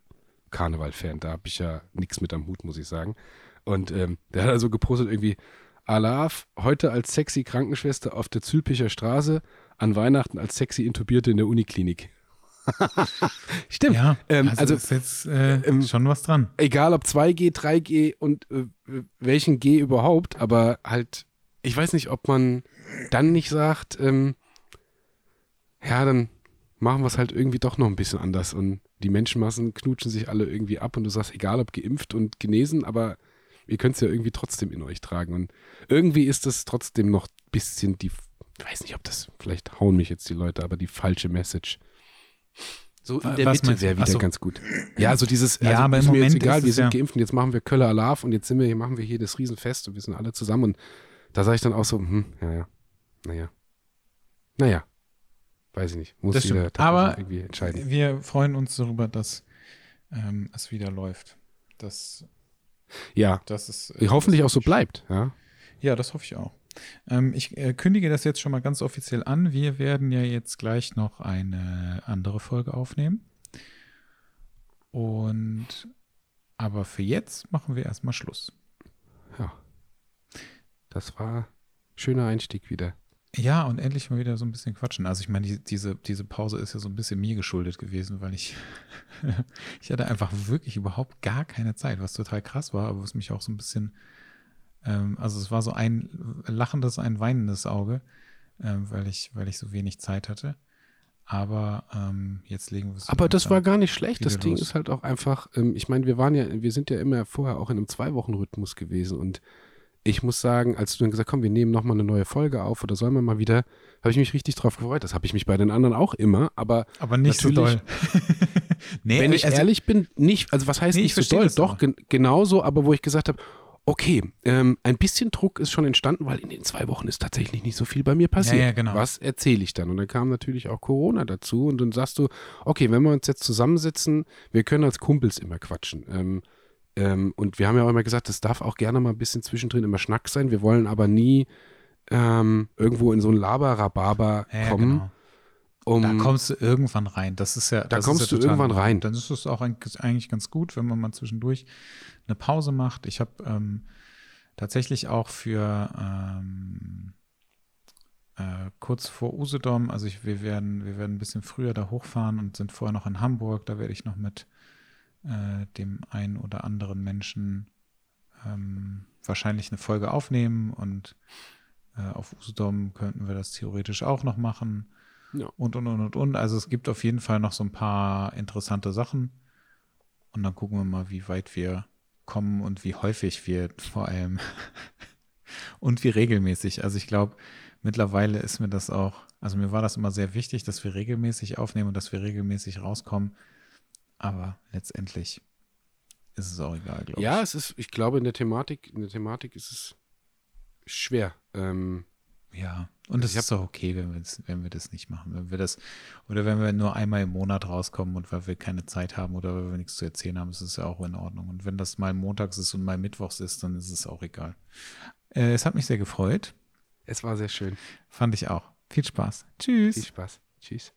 Karneval-Fan, da habe ich ja nichts mit am Hut, muss ich sagen. Und ähm, der hat also gepostet irgendwie, Alaf, heute als sexy Krankenschwester auf der Zülpicher Straße, an Weihnachten als sexy Intubierte in der Uniklinik. Stimmt. Ja, ähm, also, also ist jetzt äh, ähm, schon was dran. Egal ob 2G, 3G und äh, welchen G überhaupt, aber halt, ich weiß nicht, ob man dann nicht sagt, ähm, ja, dann machen wir es halt irgendwie doch noch ein bisschen anders und die Menschenmassen knutschen sich alle irgendwie ab und du sagst, egal ob geimpft und genesen, aber ihr könnt es ja irgendwie trotzdem in euch tragen und irgendwie ist das trotzdem noch ein bisschen die, ich weiß nicht, ob das, vielleicht hauen mich jetzt die Leute, aber die falsche Message. So in der Was Mitte wäre wieder so. ganz gut. Ja, also dieses, ja, also aber im Moment jetzt egal, wir sind ja. geimpft und jetzt machen wir Köller Alarv und jetzt sind wir, hier machen wir hier das Riesenfest und wir sind alle zusammen und da sage ich dann auch so, hm, ja, ja, naja, naja, weiß ich nicht. Muss das jeder Aber irgendwie entscheiden. Wir freuen uns darüber, dass ähm, es wieder läuft. Dass, ja, dass es äh, hoffentlich auch so bleibt. Ja, ja das hoffe ich auch. Ähm, ich äh, kündige das jetzt schon mal ganz offiziell an. Wir werden ja jetzt gleich noch eine andere Folge aufnehmen. Und aber für jetzt machen wir erstmal Schluss. Ja. Das war schöner Einstieg wieder. Ja, und endlich mal wieder so ein bisschen quatschen. Also ich meine, die, diese, diese Pause ist ja so ein bisschen mir geschuldet gewesen, weil ich, ich hatte einfach wirklich überhaupt gar keine Zeit, was total krass war, aber was mich auch so ein bisschen, ähm, also es war so ein lachendes, ein weinendes Auge, ähm, weil ich, weil ich so wenig Zeit hatte. Aber ähm, jetzt legen wir es. Aber das war gar nicht schlecht. Das Ding los. ist halt auch einfach, ähm, ich meine, wir waren ja, wir sind ja immer vorher auch in einem Zwei-Wochen-Rhythmus gewesen und ich muss sagen, als du dann gesagt hast, komm, wir nehmen nochmal eine neue Folge auf oder sollen wir mal wieder, habe ich mich richtig drauf gefreut. Das habe ich mich bei den anderen auch immer, aber. Aber nicht so doll. nee, wenn ich also, ehrlich bin, nicht, also was heißt nee, nicht so doll? Doch, gen genauso, aber wo ich gesagt habe, okay, ähm, ein bisschen Druck ist schon entstanden, weil in den zwei Wochen ist tatsächlich nicht so viel bei mir passiert. Ja, ja, genau. Was erzähle ich dann? Und dann kam natürlich auch Corona dazu und dann sagst du, okay, wenn wir uns jetzt zusammensetzen, wir können als Kumpels immer quatschen. Ähm, ähm, und wir haben ja auch immer gesagt, es darf auch gerne mal ein bisschen zwischendrin immer Schnack sein. Wir wollen aber nie ähm, irgendwo in so ein Laber-Rhabarber ja, kommen. Genau. Um, da kommst du irgendwann rein. Das ist ja. Da kommst ja du irgendwann rein. Dann ist es auch eigentlich ganz gut, wenn man mal zwischendurch eine Pause macht. Ich habe ähm, tatsächlich auch für ähm, äh, kurz vor Usedom, also ich, wir werden, wir werden ein bisschen früher da hochfahren und sind vorher noch in Hamburg. Da werde ich noch mit äh, dem einen oder anderen Menschen ähm, wahrscheinlich eine Folge aufnehmen und äh, auf Usedom könnten wir das theoretisch auch noch machen. Ja. Und, und, und, und, und. Also es gibt auf jeden Fall noch so ein paar interessante Sachen. Und dann gucken wir mal, wie weit wir kommen und wie häufig wir vor allem und wie regelmäßig. Also ich glaube, mittlerweile ist mir das auch, also mir war das immer sehr wichtig, dass wir regelmäßig aufnehmen und dass wir regelmäßig rauskommen. Aber letztendlich ist es auch egal, glaube ich. Ja, es ist, ich glaube, in der Thematik, in der Thematik ist es schwer. Ähm, ja, und es ist doch okay, wenn wir, wenn wir das nicht machen. Wenn wir das, oder wenn wir nur einmal im Monat rauskommen und weil wir keine Zeit haben oder weil wir nichts zu erzählen haben, ist es ja auch in Ordnung. Und wenn das mal montags ist und mal mittwochs ist, dann ist es auch egal. Äh, es hat mich sehr gefreut. Es war sehr schön. Fand ich auch. Viel Spaß. Tschüss. Viel Spaß. Tschüss.